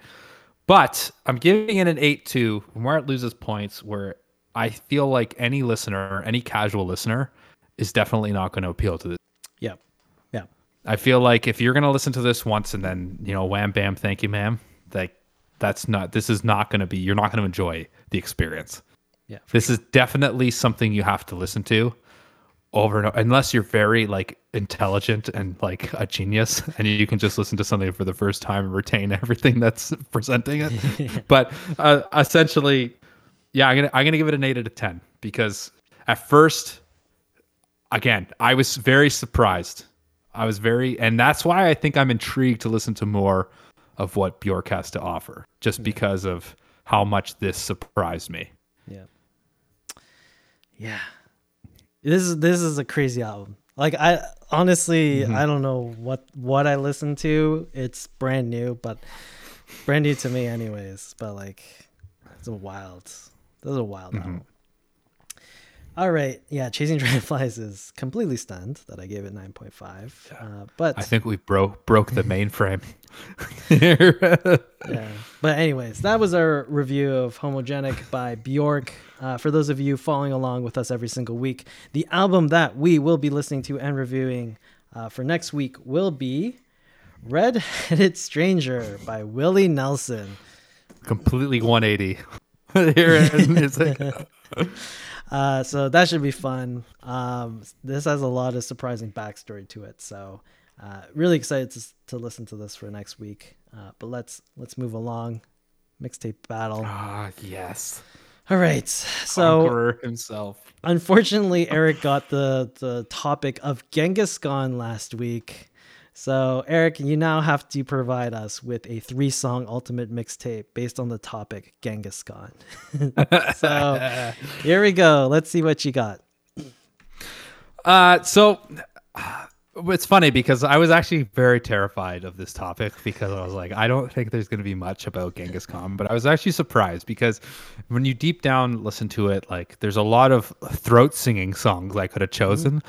But I'm giving it an eight two, where it loses points, where I feel like any listener, any casual listener, is definitely not going to appeal to this. Yeah. Yeah. I feel like if you're going to listen to this once and then, you know, wham bam, thank you, ma'am, like that's not, this is not going to be, you're not going to enjoy the experience. Yeah. This is definitely something you have to listen to over and over, unless you're very like intelligent and like a genius and you can just listen to something for the first time and retain everything that's presenting it. but uh, essentially, yeah, I'm gonna I'm gonna give it an eight out of ten because at first, again, I was very surprised. I was very, and that's why I think I'm intrigued to listen to more of what Bjork has to offer, just because of how much this surprised me. Yeah. Yeah. This is this is a crazy album. Like I honestly Mhm. I don't know what what I listen to. It's brand new, but brand new to me anyways. But like it's a wild. This is a wild Mhm. album. All right, yeah, Chasing Dragonflies is completely stunned that I gave it nine point five. Uh, but I think we broke broke the mainframe. yeah. But anyways, that was our review of Homogenic by Bjork. Uh, for those of you following along with us every single week, the album that we will be listening to and reviewing uh, for next week will be Red Headed Stranger by Willie Nelson. Completely 180. here in music. Uh, so that should be fun. Um, this has a lot of surprising backstory to it. So uh, really excited to, to listen to this for next week. Uh, but let's let's move along. Mixtape battle. Ah, yes. All right. So Conqueror himself. unfortunately, Eric got the the topic of Genghis Khan last week. So Eric, you now have to provide us with a three song ultimate mixtape based on the topic Genghis Khan. so here we go. Let's see what you got. Uh, so it's funny because I was actually very terrified of this topic because I was like, I don't think there's going to be much about Genghis Khan, but I was actually surprised because when you deep down listen to it, like there's a lot of throat singing songs I could have chosen.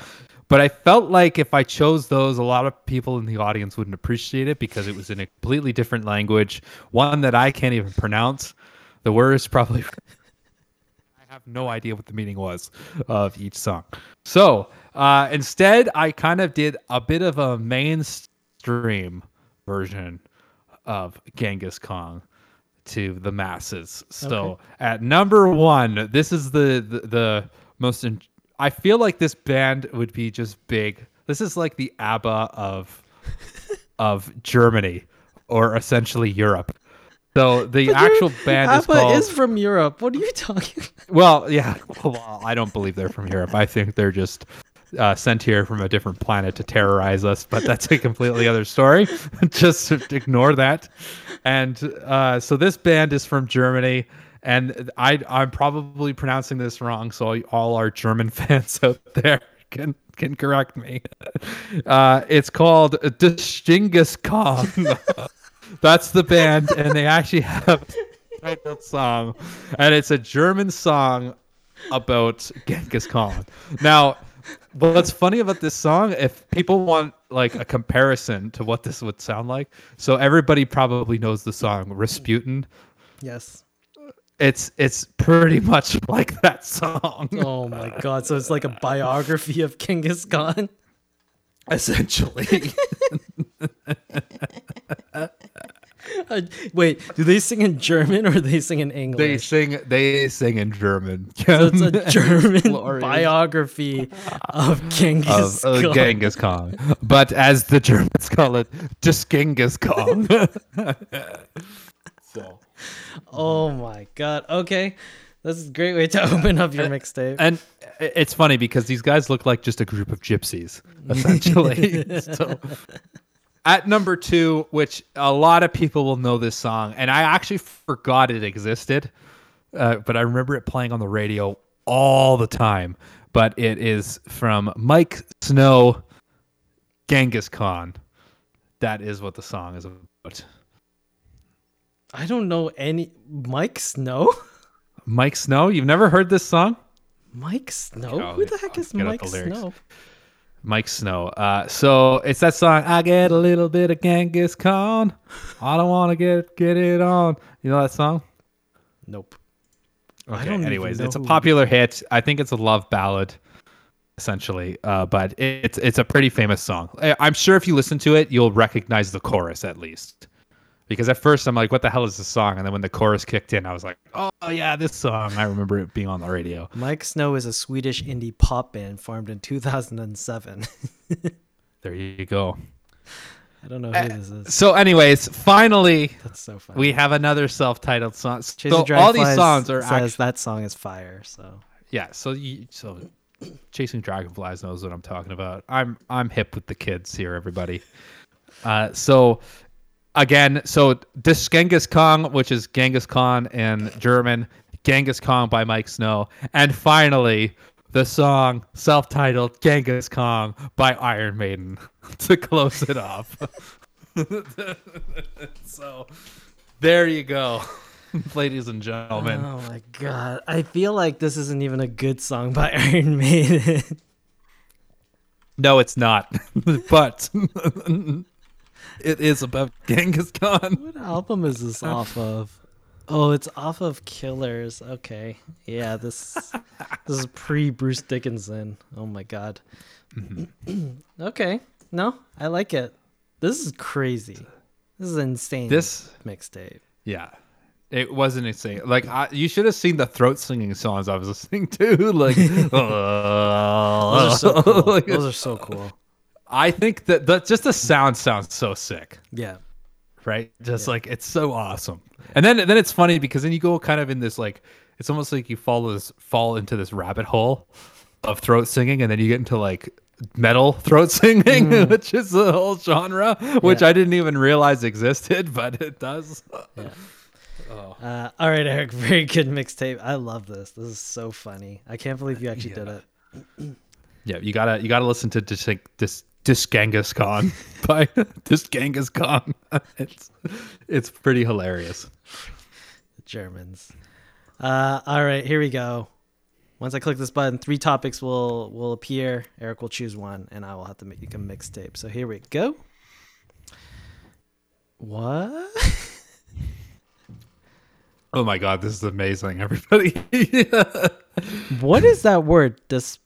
But I felt like if I chose those, a lot of people in the audience wouldn't appreciate it because it was in a completely different language, one that I can't even pronounce. The words probably I have no idea what the meaning was of each song. So uh, instead, I kind of did a bit of a mainstream version of Genghis Khan to the masses. So at number one, this is the the, the most. In- I feel like this band would be just big. This is like the ABBA of of Germany or essentially Europe. So the actual band is called. is from Europe. What are you talking? Well, yeah. Well, I don't believe they're from Europe. I think they're just uh, sent here from a different planet to terrorize us. But that's a completely other story. just ignore that. And uh, so this band is from Germany, and I I'm probably pronouncing this wrong. So all our German fans out there can can correct me. Uh, it's called Genghis Khan. That's the band, and they actually have a title song, and it's a German song about Genghis Khan. Now, what's funny about this song, if people want like a comparison to what this would sound like, so everybody probably knows the song Rasputin. Yes. It's it's pretty much like that song, Oh my god. So it's like a biography of Genghis Khan. essentially. Uh, wait, do they sing in German or do they sing in English? they sing they sing in German. so it's a German biography of Genghis of uh, Genghis Khan, but as the Germans call it, just Genghis Khan. so, Oh my god. Okay. This is a great way to open up your mixtape. and it's funny because these guys look like just a group of gypsies, essentially. so, at number two, which a lot of people will know this song, and I actually forgot it existed, uh, but I remember it playing on the radio all the time. But it is from Miike Snow, Genghis Khan. That is what the song is about. I don't know any Miike Snow? Miike Snow, you've never heard this song? Miike Snow? Oh, Who the heck is Mike. Snow? Miike Snow. Uh, so it's that song. I get a little bit of Genghis Khan. I don't want to get get it on. You know that song? Nope. Okay. don't anyways, it's a who- popular hit. I think it's a love ballad, essentially. Uh, but it's it's a pretty famous song. I'm sure if you listen to it, you'll recognize the chorus at least. Because at first I'm like, what the hell is this song? And then when the chorus kicked in, I was like, oh yeah, this song. I remember it being on the radio. Miike Snow is a Swedish indie pop band formed in 2007. There you go. I don't know Uh, who this is. So, anyways, finally, That's so funny. we have another self-titled song. Chasing So all these songs are says actually that song is fire. So yeah. So you, so chasing dragonflies knows what I'm talking about. I'm I'm hip with the kids here, everybody. Uh, so again, so this Genghis Khan, which is Genghis Khan in German, Genghis Khan by Miike Snow, and finally the song self-titled Genghis Khan by Iron Maiden to close it off. so there you go, ladies and gentlemen. Oh my god. I feel like this isn't even a good song by Iron Maiden. No, it's not. but it is about Genghis Khan. what album is this off of? Oh, it's off of Killers. Okay. Yeah, this this is pre Bruce Dickinson. Oh my god. Mm-hmm. okay. No, I like it. This is crazy. This is insane. This mixtape. Yeah. It wasn't insane. Like I, you should have seen the throat singing songs I was listening to. Like, Those are so cool. Like, Those are so cool. I think that that just the sound sounds so sick, Yeah. right? Just like it's so awesome. And then then it's funny because then you go kind of in this like it's almost like you follow this fall into this rabbit hole of throat singing, and then you get into like metal throat singing, which is a whole genre, which Mm. Yeah. I didn't even realize existed, but it does. Yeah. Uh, all right, Eric. Very good mixtape. I love this. This is so funny. I can't believe you actually did it. Yeah, you gotta you gotta listen to Dis Dis Dis Genghis Khan by Dis Genghis Khan. It's it's pretty hilarious. The Germans. Uh, all right, here we go. Once I click this button, three topics will will appear. Eric will choose one, and I will have to make a mixtape. So here we go. What? Oh my god, this is amazing, everybody. what is that word? Des-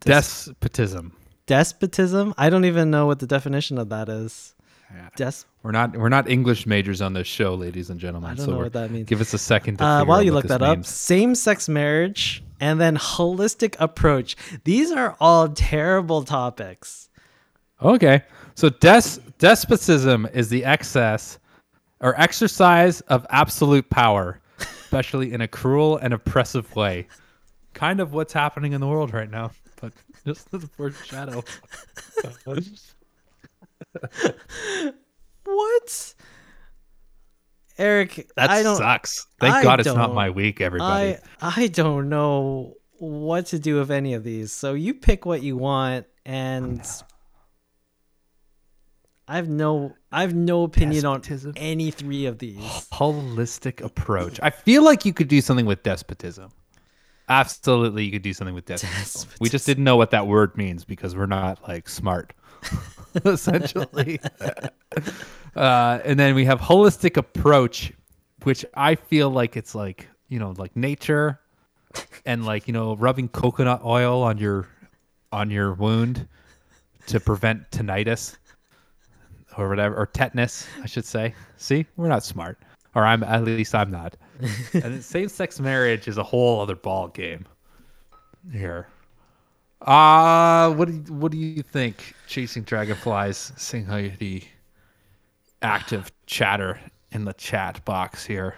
Despotism. Despotism? I don't even know what the definition of that is. Yeah. Des. We're not we're not English majors on this show, ladies and gentlemen. I don't so know what that means. Give us a second to Uh, while you look that up, same-sex marriage and then holistic approach. These are all terrible topics. Okay. So des- despotism is the excess or exercise of absolute power, especially in a cruel and oppressive way. Kind of what's happening in the world right now, just the a foreshadow. What? Eric, That I don't sucks. Thank I God it's not don't- my week, everybody. I I don't know what to do with any of these. So you pick what you want and I have no I have no opinion Despotism. on any three of these. Holistic approach. I feel like you could do something with despotism. Absolutely, you could do something with despotism. We just didn't know what that word means because we're not like smart, essentially. uh, and then we have holistic approach, which I feel like it's like you know like nature, and like you know rubbing coconut oil on your on your wound to prevent tinnitus or whatever or tetanus i should say see we're not smart or i'm at least i'm not and then same-sex marriage is a whole other ball game here uh what do you, what do you think chasing dragonflies seeing how the active chatter in the chat box here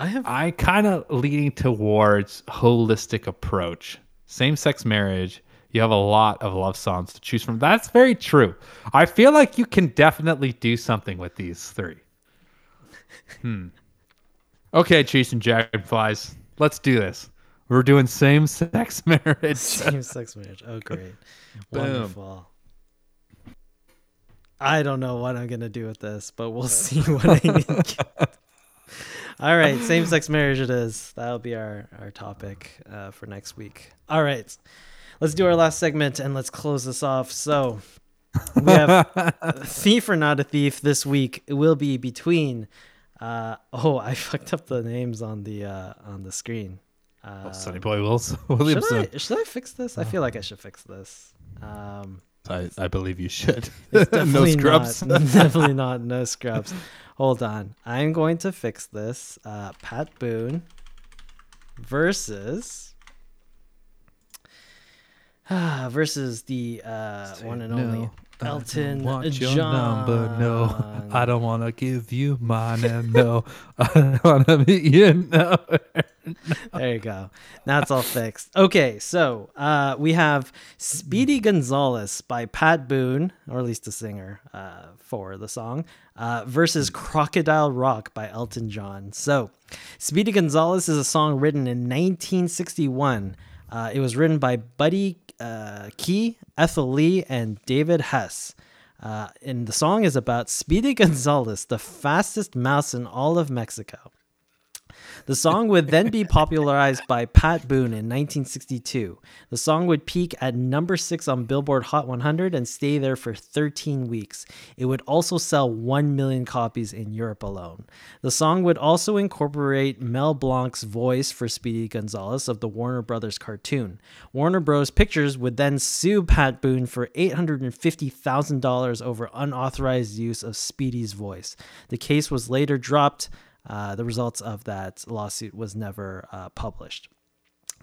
I have I kind of leaning towards holistic approach. Same-sex marriage, you have a lot of love songs to choose from. That's very true. I feel like you can definitely do something with these three. Hmm. Okay, chasing dragonflies. Let's do this. We're doing same-sex marriage. same sex marriage. Oh great. Boom. Wonderful. I don't know what I'm gonna do with this, but we'll see what I get. All right, same sex marriage it is. That'll be our, our topic uh, for next week. All right. Let's do our last segment and let's close this off. So we have Thief or Not a Thief this week. It will be between uh, oh, I fucked up the names on the uh, on the screen. Uh, Sonny Boy Wills should I, should I fix this? I feel like I should fix this. Um, I, I believe you should. no scrubs. Not, definitely not no scrubs. Hold on. I'm going to fix this. Uh, Pat Boone versus versus the uh, one and no. only Elton want your John. number, no. I don't want to give you mine, and no, I don't want to meet you, no. there you go. Now it's all fixed. Okay, so uh, we have Speedy Gonzales by Pat Boone, or at least the singer uh, for the song, uh, versus Crocodile Rock by Elton John. So, Speedy Gonzales is a song written in 1961. Uh, it was written by Buddy uh, Kaye, Ethel Lee, and David Hess. Uh, and the song is about Speedy Gonzales, the fastest mouse in all of Mexico. The song would then be popularized by Pat Boone in 1962. The song would peak at number six on Billboard Hot 100 and stay there for 13 weeks. It would also sell 1 million copies in Europe alone. The song would also incorporate Mel Blanc's voice for Speedy Gonzales of the Warner Brothers cartoon. Warner Bros. Pictures would then sue Pat Boone for $850,000 over unauthorized use of Speedy's voice. The case was later dropped. Uh, the results of that lawsuit was never uh, published.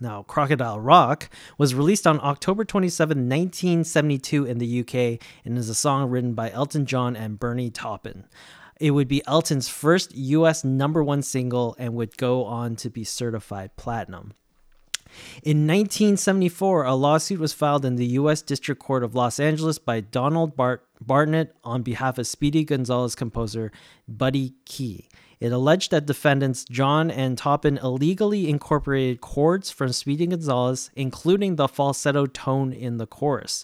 Now, Crocodile Rock was released on October 27, 1972, in the UK, and is a song written by Elton John and Bernie Taupin. It would be Elton's first US number one single and would go on to be certified platinum. In 1974, a lawsuit was filed in the U.S. District Court of Los Angeles by Donald Bart- Barnett on behalf of Speedy Gonzales composer Buddy Kaye. It alleged that defendants John and Taupin illegally incorporated chords from Speedy Gonzales, including the falsetto tone in the chorus.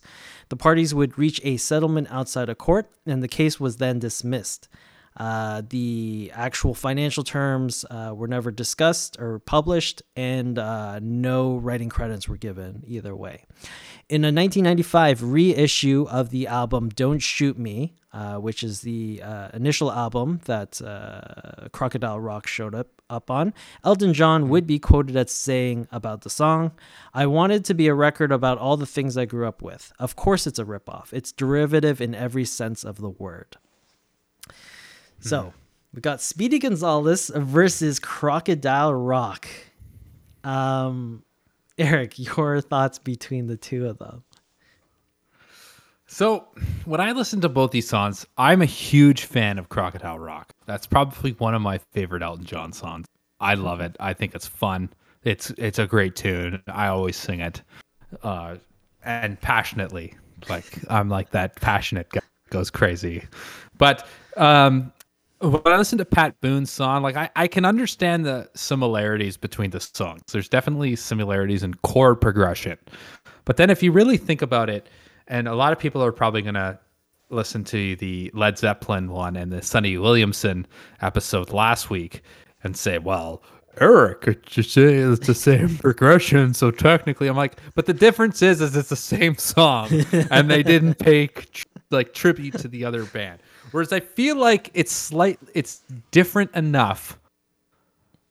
The parties would reach a settlement outside of court, and the case was then dismissed. Uh, the actual financial terms uh, were never discussed or published, and uh, no writing credits were given either way. In a 1995 reissue of the album Don't Shoot Me, uh, which is the uh, initial album that uh, Crocodile Rock showed up, up on, Elton John would be quoted as saying about the song I wanted to be a record about all the things I grew up with. Of course, it's a ripoff, it's derivative in every sense of the word. So we got Speedy Gonzales versus Crocodile Rock. Um, Eric, your thoughts between the two of them? So, when I listen to both these songs, I'm a huge fan of Crocodile Rock. That's probably one of my favorite Elton John songs. I love it. I think it's fun. It's it's a great tune. I always sing it, uh, and passionately. Like I'm like that passionate guy goes crazy. But um, when I listen to Pat Boone's song, like I, I can understand the similarities between the songs. There's definitely similarities in chord progression. But then if you really think about it, and a lot of people are probably gonna listen to the Led Zeppelin one and the Sonny Williamson episode last week and say, well, Eric, it's say it's the same progression. So technically, I'm like, but the difference is, is it's the same song, and they didn't pay like tribute to the other band. Whereas I feel like it's slight, it's different enough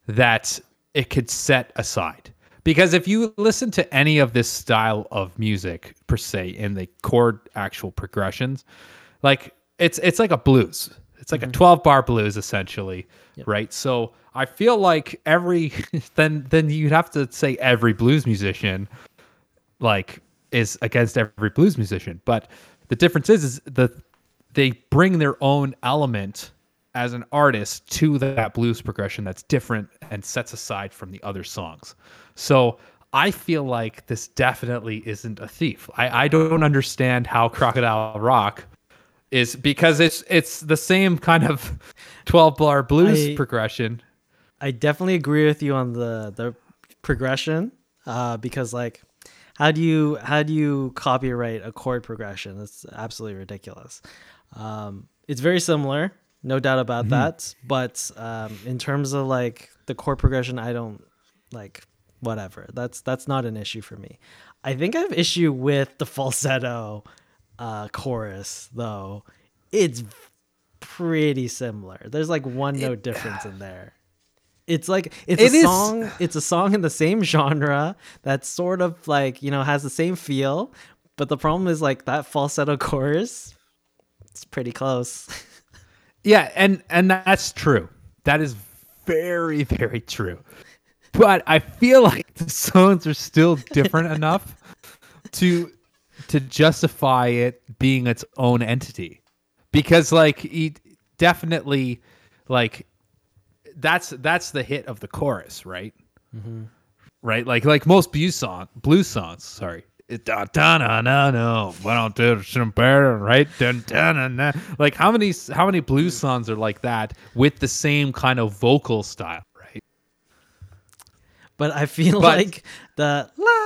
that it could set aside. Because if you listen to any of this style of music per se in the chord actual progressions, like it's it's like a blues. It's like a mm-hmm. 12 bar blues essentially, right? So I feel like every then then you'd have to say every blues musician like is against every blues musician. But the difference is is the they bring their own element as an artist to that blues progression that's different and sets aside from the other songs. So I feel like this definitely isn't a thief. I, I don't understand how Crocodile Rock is because it's it's the same kind of 12 bar blues I- progression. I definitely agree with you on the the progression, uh, because like, how do you how do you copyright a chord progression? That's absolutely ridiculous. Um, it's very similar, no doubt about that. But um, in terms of like the chord progression, I don't like whatever. That's that's not an issue for me. I think I have issue with the falsetto uh, chorus though. It's pretty similar. There's like one note difference in there. It's like it's It a is- song. It's a song in the same genre that's sort of like you know has the same feel, but the problem is like that falsetto chorus. It's pretty close. Yeah, and and that's true. That is very very true. But I feel like the songs are still different enough to to justify it being its own entity because like he definitely like that's that's the hit of the chorus right mm-hmm. right like like most blues song blues songs sorry da, da, na, na, no. Why don't do some better, right? Dun, dun, na, na. Like how many how many blues songs are like that with the same kind of vocal style? But I feel But- like the la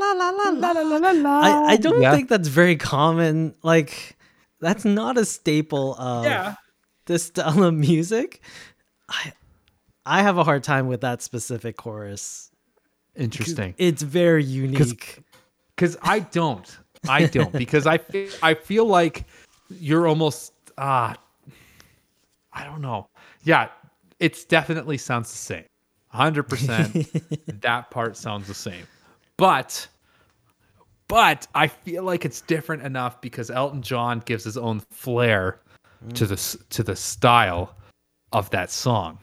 la la la la la la la. la. I, I don't Yeah. think that's very common. Like that's not a staple of Yeah. this style of music. I I have a hard time with that specific chorus. Interesting. It's very unique. because I don't, I don't, because I feel, I feel like you're almost ah, I don't know. Yeah, it's definitely sounds the same, hundred percent. That part sounds the same, but but I feel like it's different enough because Elton John gives his own flair to the to the style of that song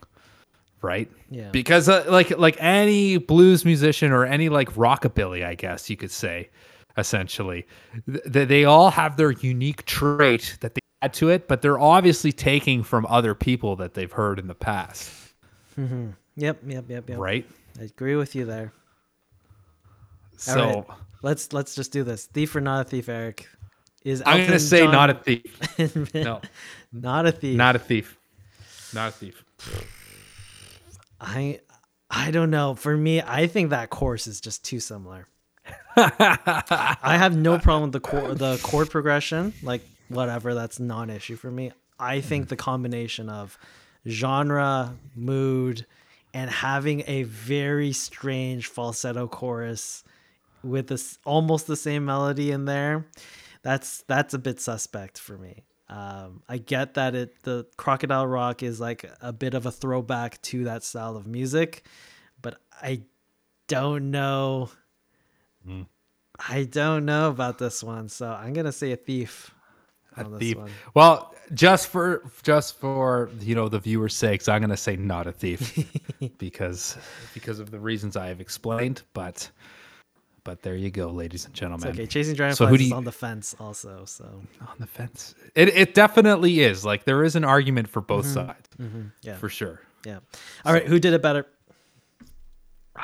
right? Yeah. Because uh, like like any blues musician or any like rockabilly, I guess you could say, essentially, th- they all have their unique trait that they add to it, but they're obviously taking from other people that they've heard in the past, Yep, yep, yep, yep. right? I agree with you there. So right. Let's let's just do this. Thief or not a thief, Eric? Is I'm gonna say John- not a thief. No, not a thief. not a thief. Not a thief. I I don't know. For me, I think that course is just too similar. I have no problem with the chord, the chord progression. Like whatever, that's non-issue for me. I think the combination of genre, mood, and having a very strange falsetto chorus with this almost the same melody in there, that's that's a bit suspect for me. Um, I get that it the Crocodile Rock is like a bit of a throwback to that style of music, but I don't know. I don't know about this one, so I'm gonna say a thief. Oh, on this thief. one. Well, just for just for you know the viewers' sakes, I'm gonna say not a thief because because of the reasons I have explained. But but there you go, ladies and It's gentlemen. okay. Chasing Dragonflies So who do is you- on the fence also. So On the fence, it it definitely is. Like there is an argument for both mm-hmm. sides, mm-hmm. yeah, for sure. yeah. All right, who did it better?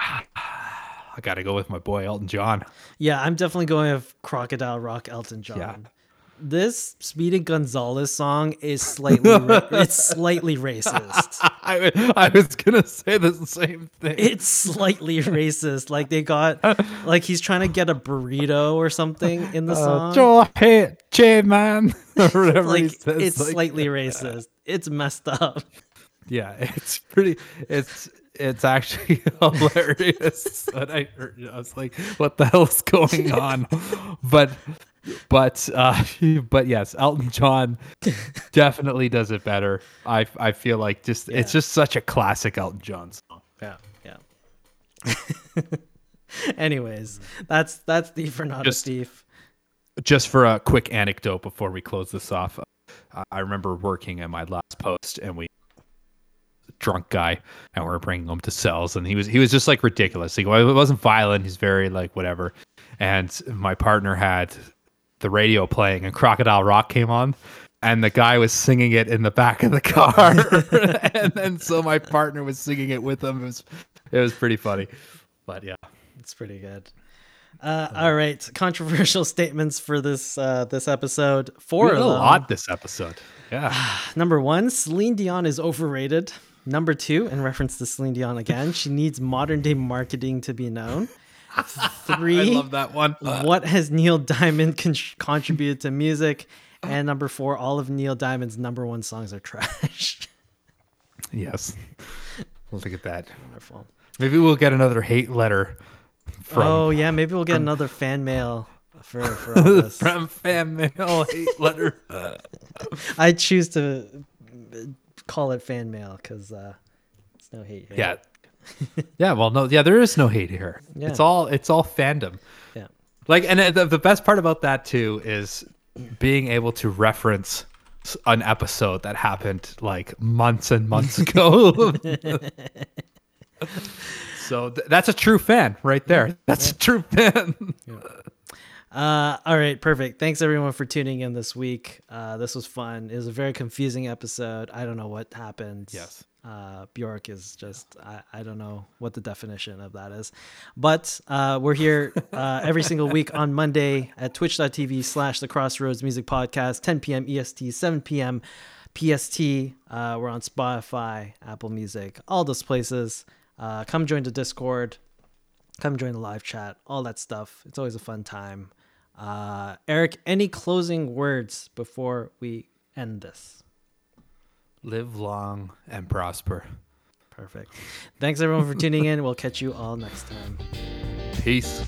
I got to go with my boy Elton John. Yeah, I'm definitely going with Crocodile Rock Elton John. Yeah. This Speedy Gonzales song is slightly ra- it's slightly racist. I I was gonna say the same thing. It's slightly racist. Like they got like he's trying to get a burrito or something in the uh, song. Joe, hey, J man, or whatever he like says, it's like- slightly racist. It's messed up. Yeah, it's pretty. It's it's actually hilarious. When I heard I was like, "What the hell's going on?" But but uh, but yes, Elton John definitely does it better. I I feel like just it's just such a classic Elton John song. Yeah, yeah. Anyways, that's that's thief or not Just- a thief. Just for a quick anecdote before we close this off, uh, I remember working at my last post, and we drunk guy and we are bringing him to cells and he was he was just like ridiculous he it wasn't violent he's very like whatever and my partner had the radio playing and crocodile rock came on and the guy was singing it in the back of the car and then so my partner was singing it with him it was it was pretty funny but yeah It's pretty good. Uh, all right, controversial statements for this uh, this episode. Four of a lot this episode yeah Number one, Celine Dion is overrated. Number two, in reference to Celine Dion again, she needs modern day marketing to be known. Three, i love that one what has Neil Diamond con- contributed to music? And number four, all of Neil Diamond's number one songs are trash. yes look at that Wonderful. maybe we'll get another hate letter from oh yeah, maybe we'll get another fan mail for for all this. from fan mail hate letter. I choose to call it fan mail because uh, it's no hate. here. yeah, yeah. Well, no, yeah. There is no hate here. Yeah. It's all it's all fandom. yeah. Like, and uh, the, the best part about that too is being able to reference an episode that happened like months and months ago. so th- that's a true fan right there. That's a true fan. Uh, all right, perfect. Thanks everyone for tuning in this week. Uh, this was fun. It was a very confusing episode. I don't know what happened. Yes. Uh, Björk is just, I, I don't know what the definition of that is. But uh, we're here uh, every single week on Monday at twitch.tv slash the Crossroads Music Podcast, 10 p.m. EST, 7 p.m. PST. Uh, we're on Spotify, Apple Music, all those places. Uh, come join the Discord. Come join the live chat, all that stuff. It's always a fun time. Uh, Eric, any closing words before we end this? live long and prosper. Perfect. Thanks everyone for tuning in. We'll catch you all next time. Peace.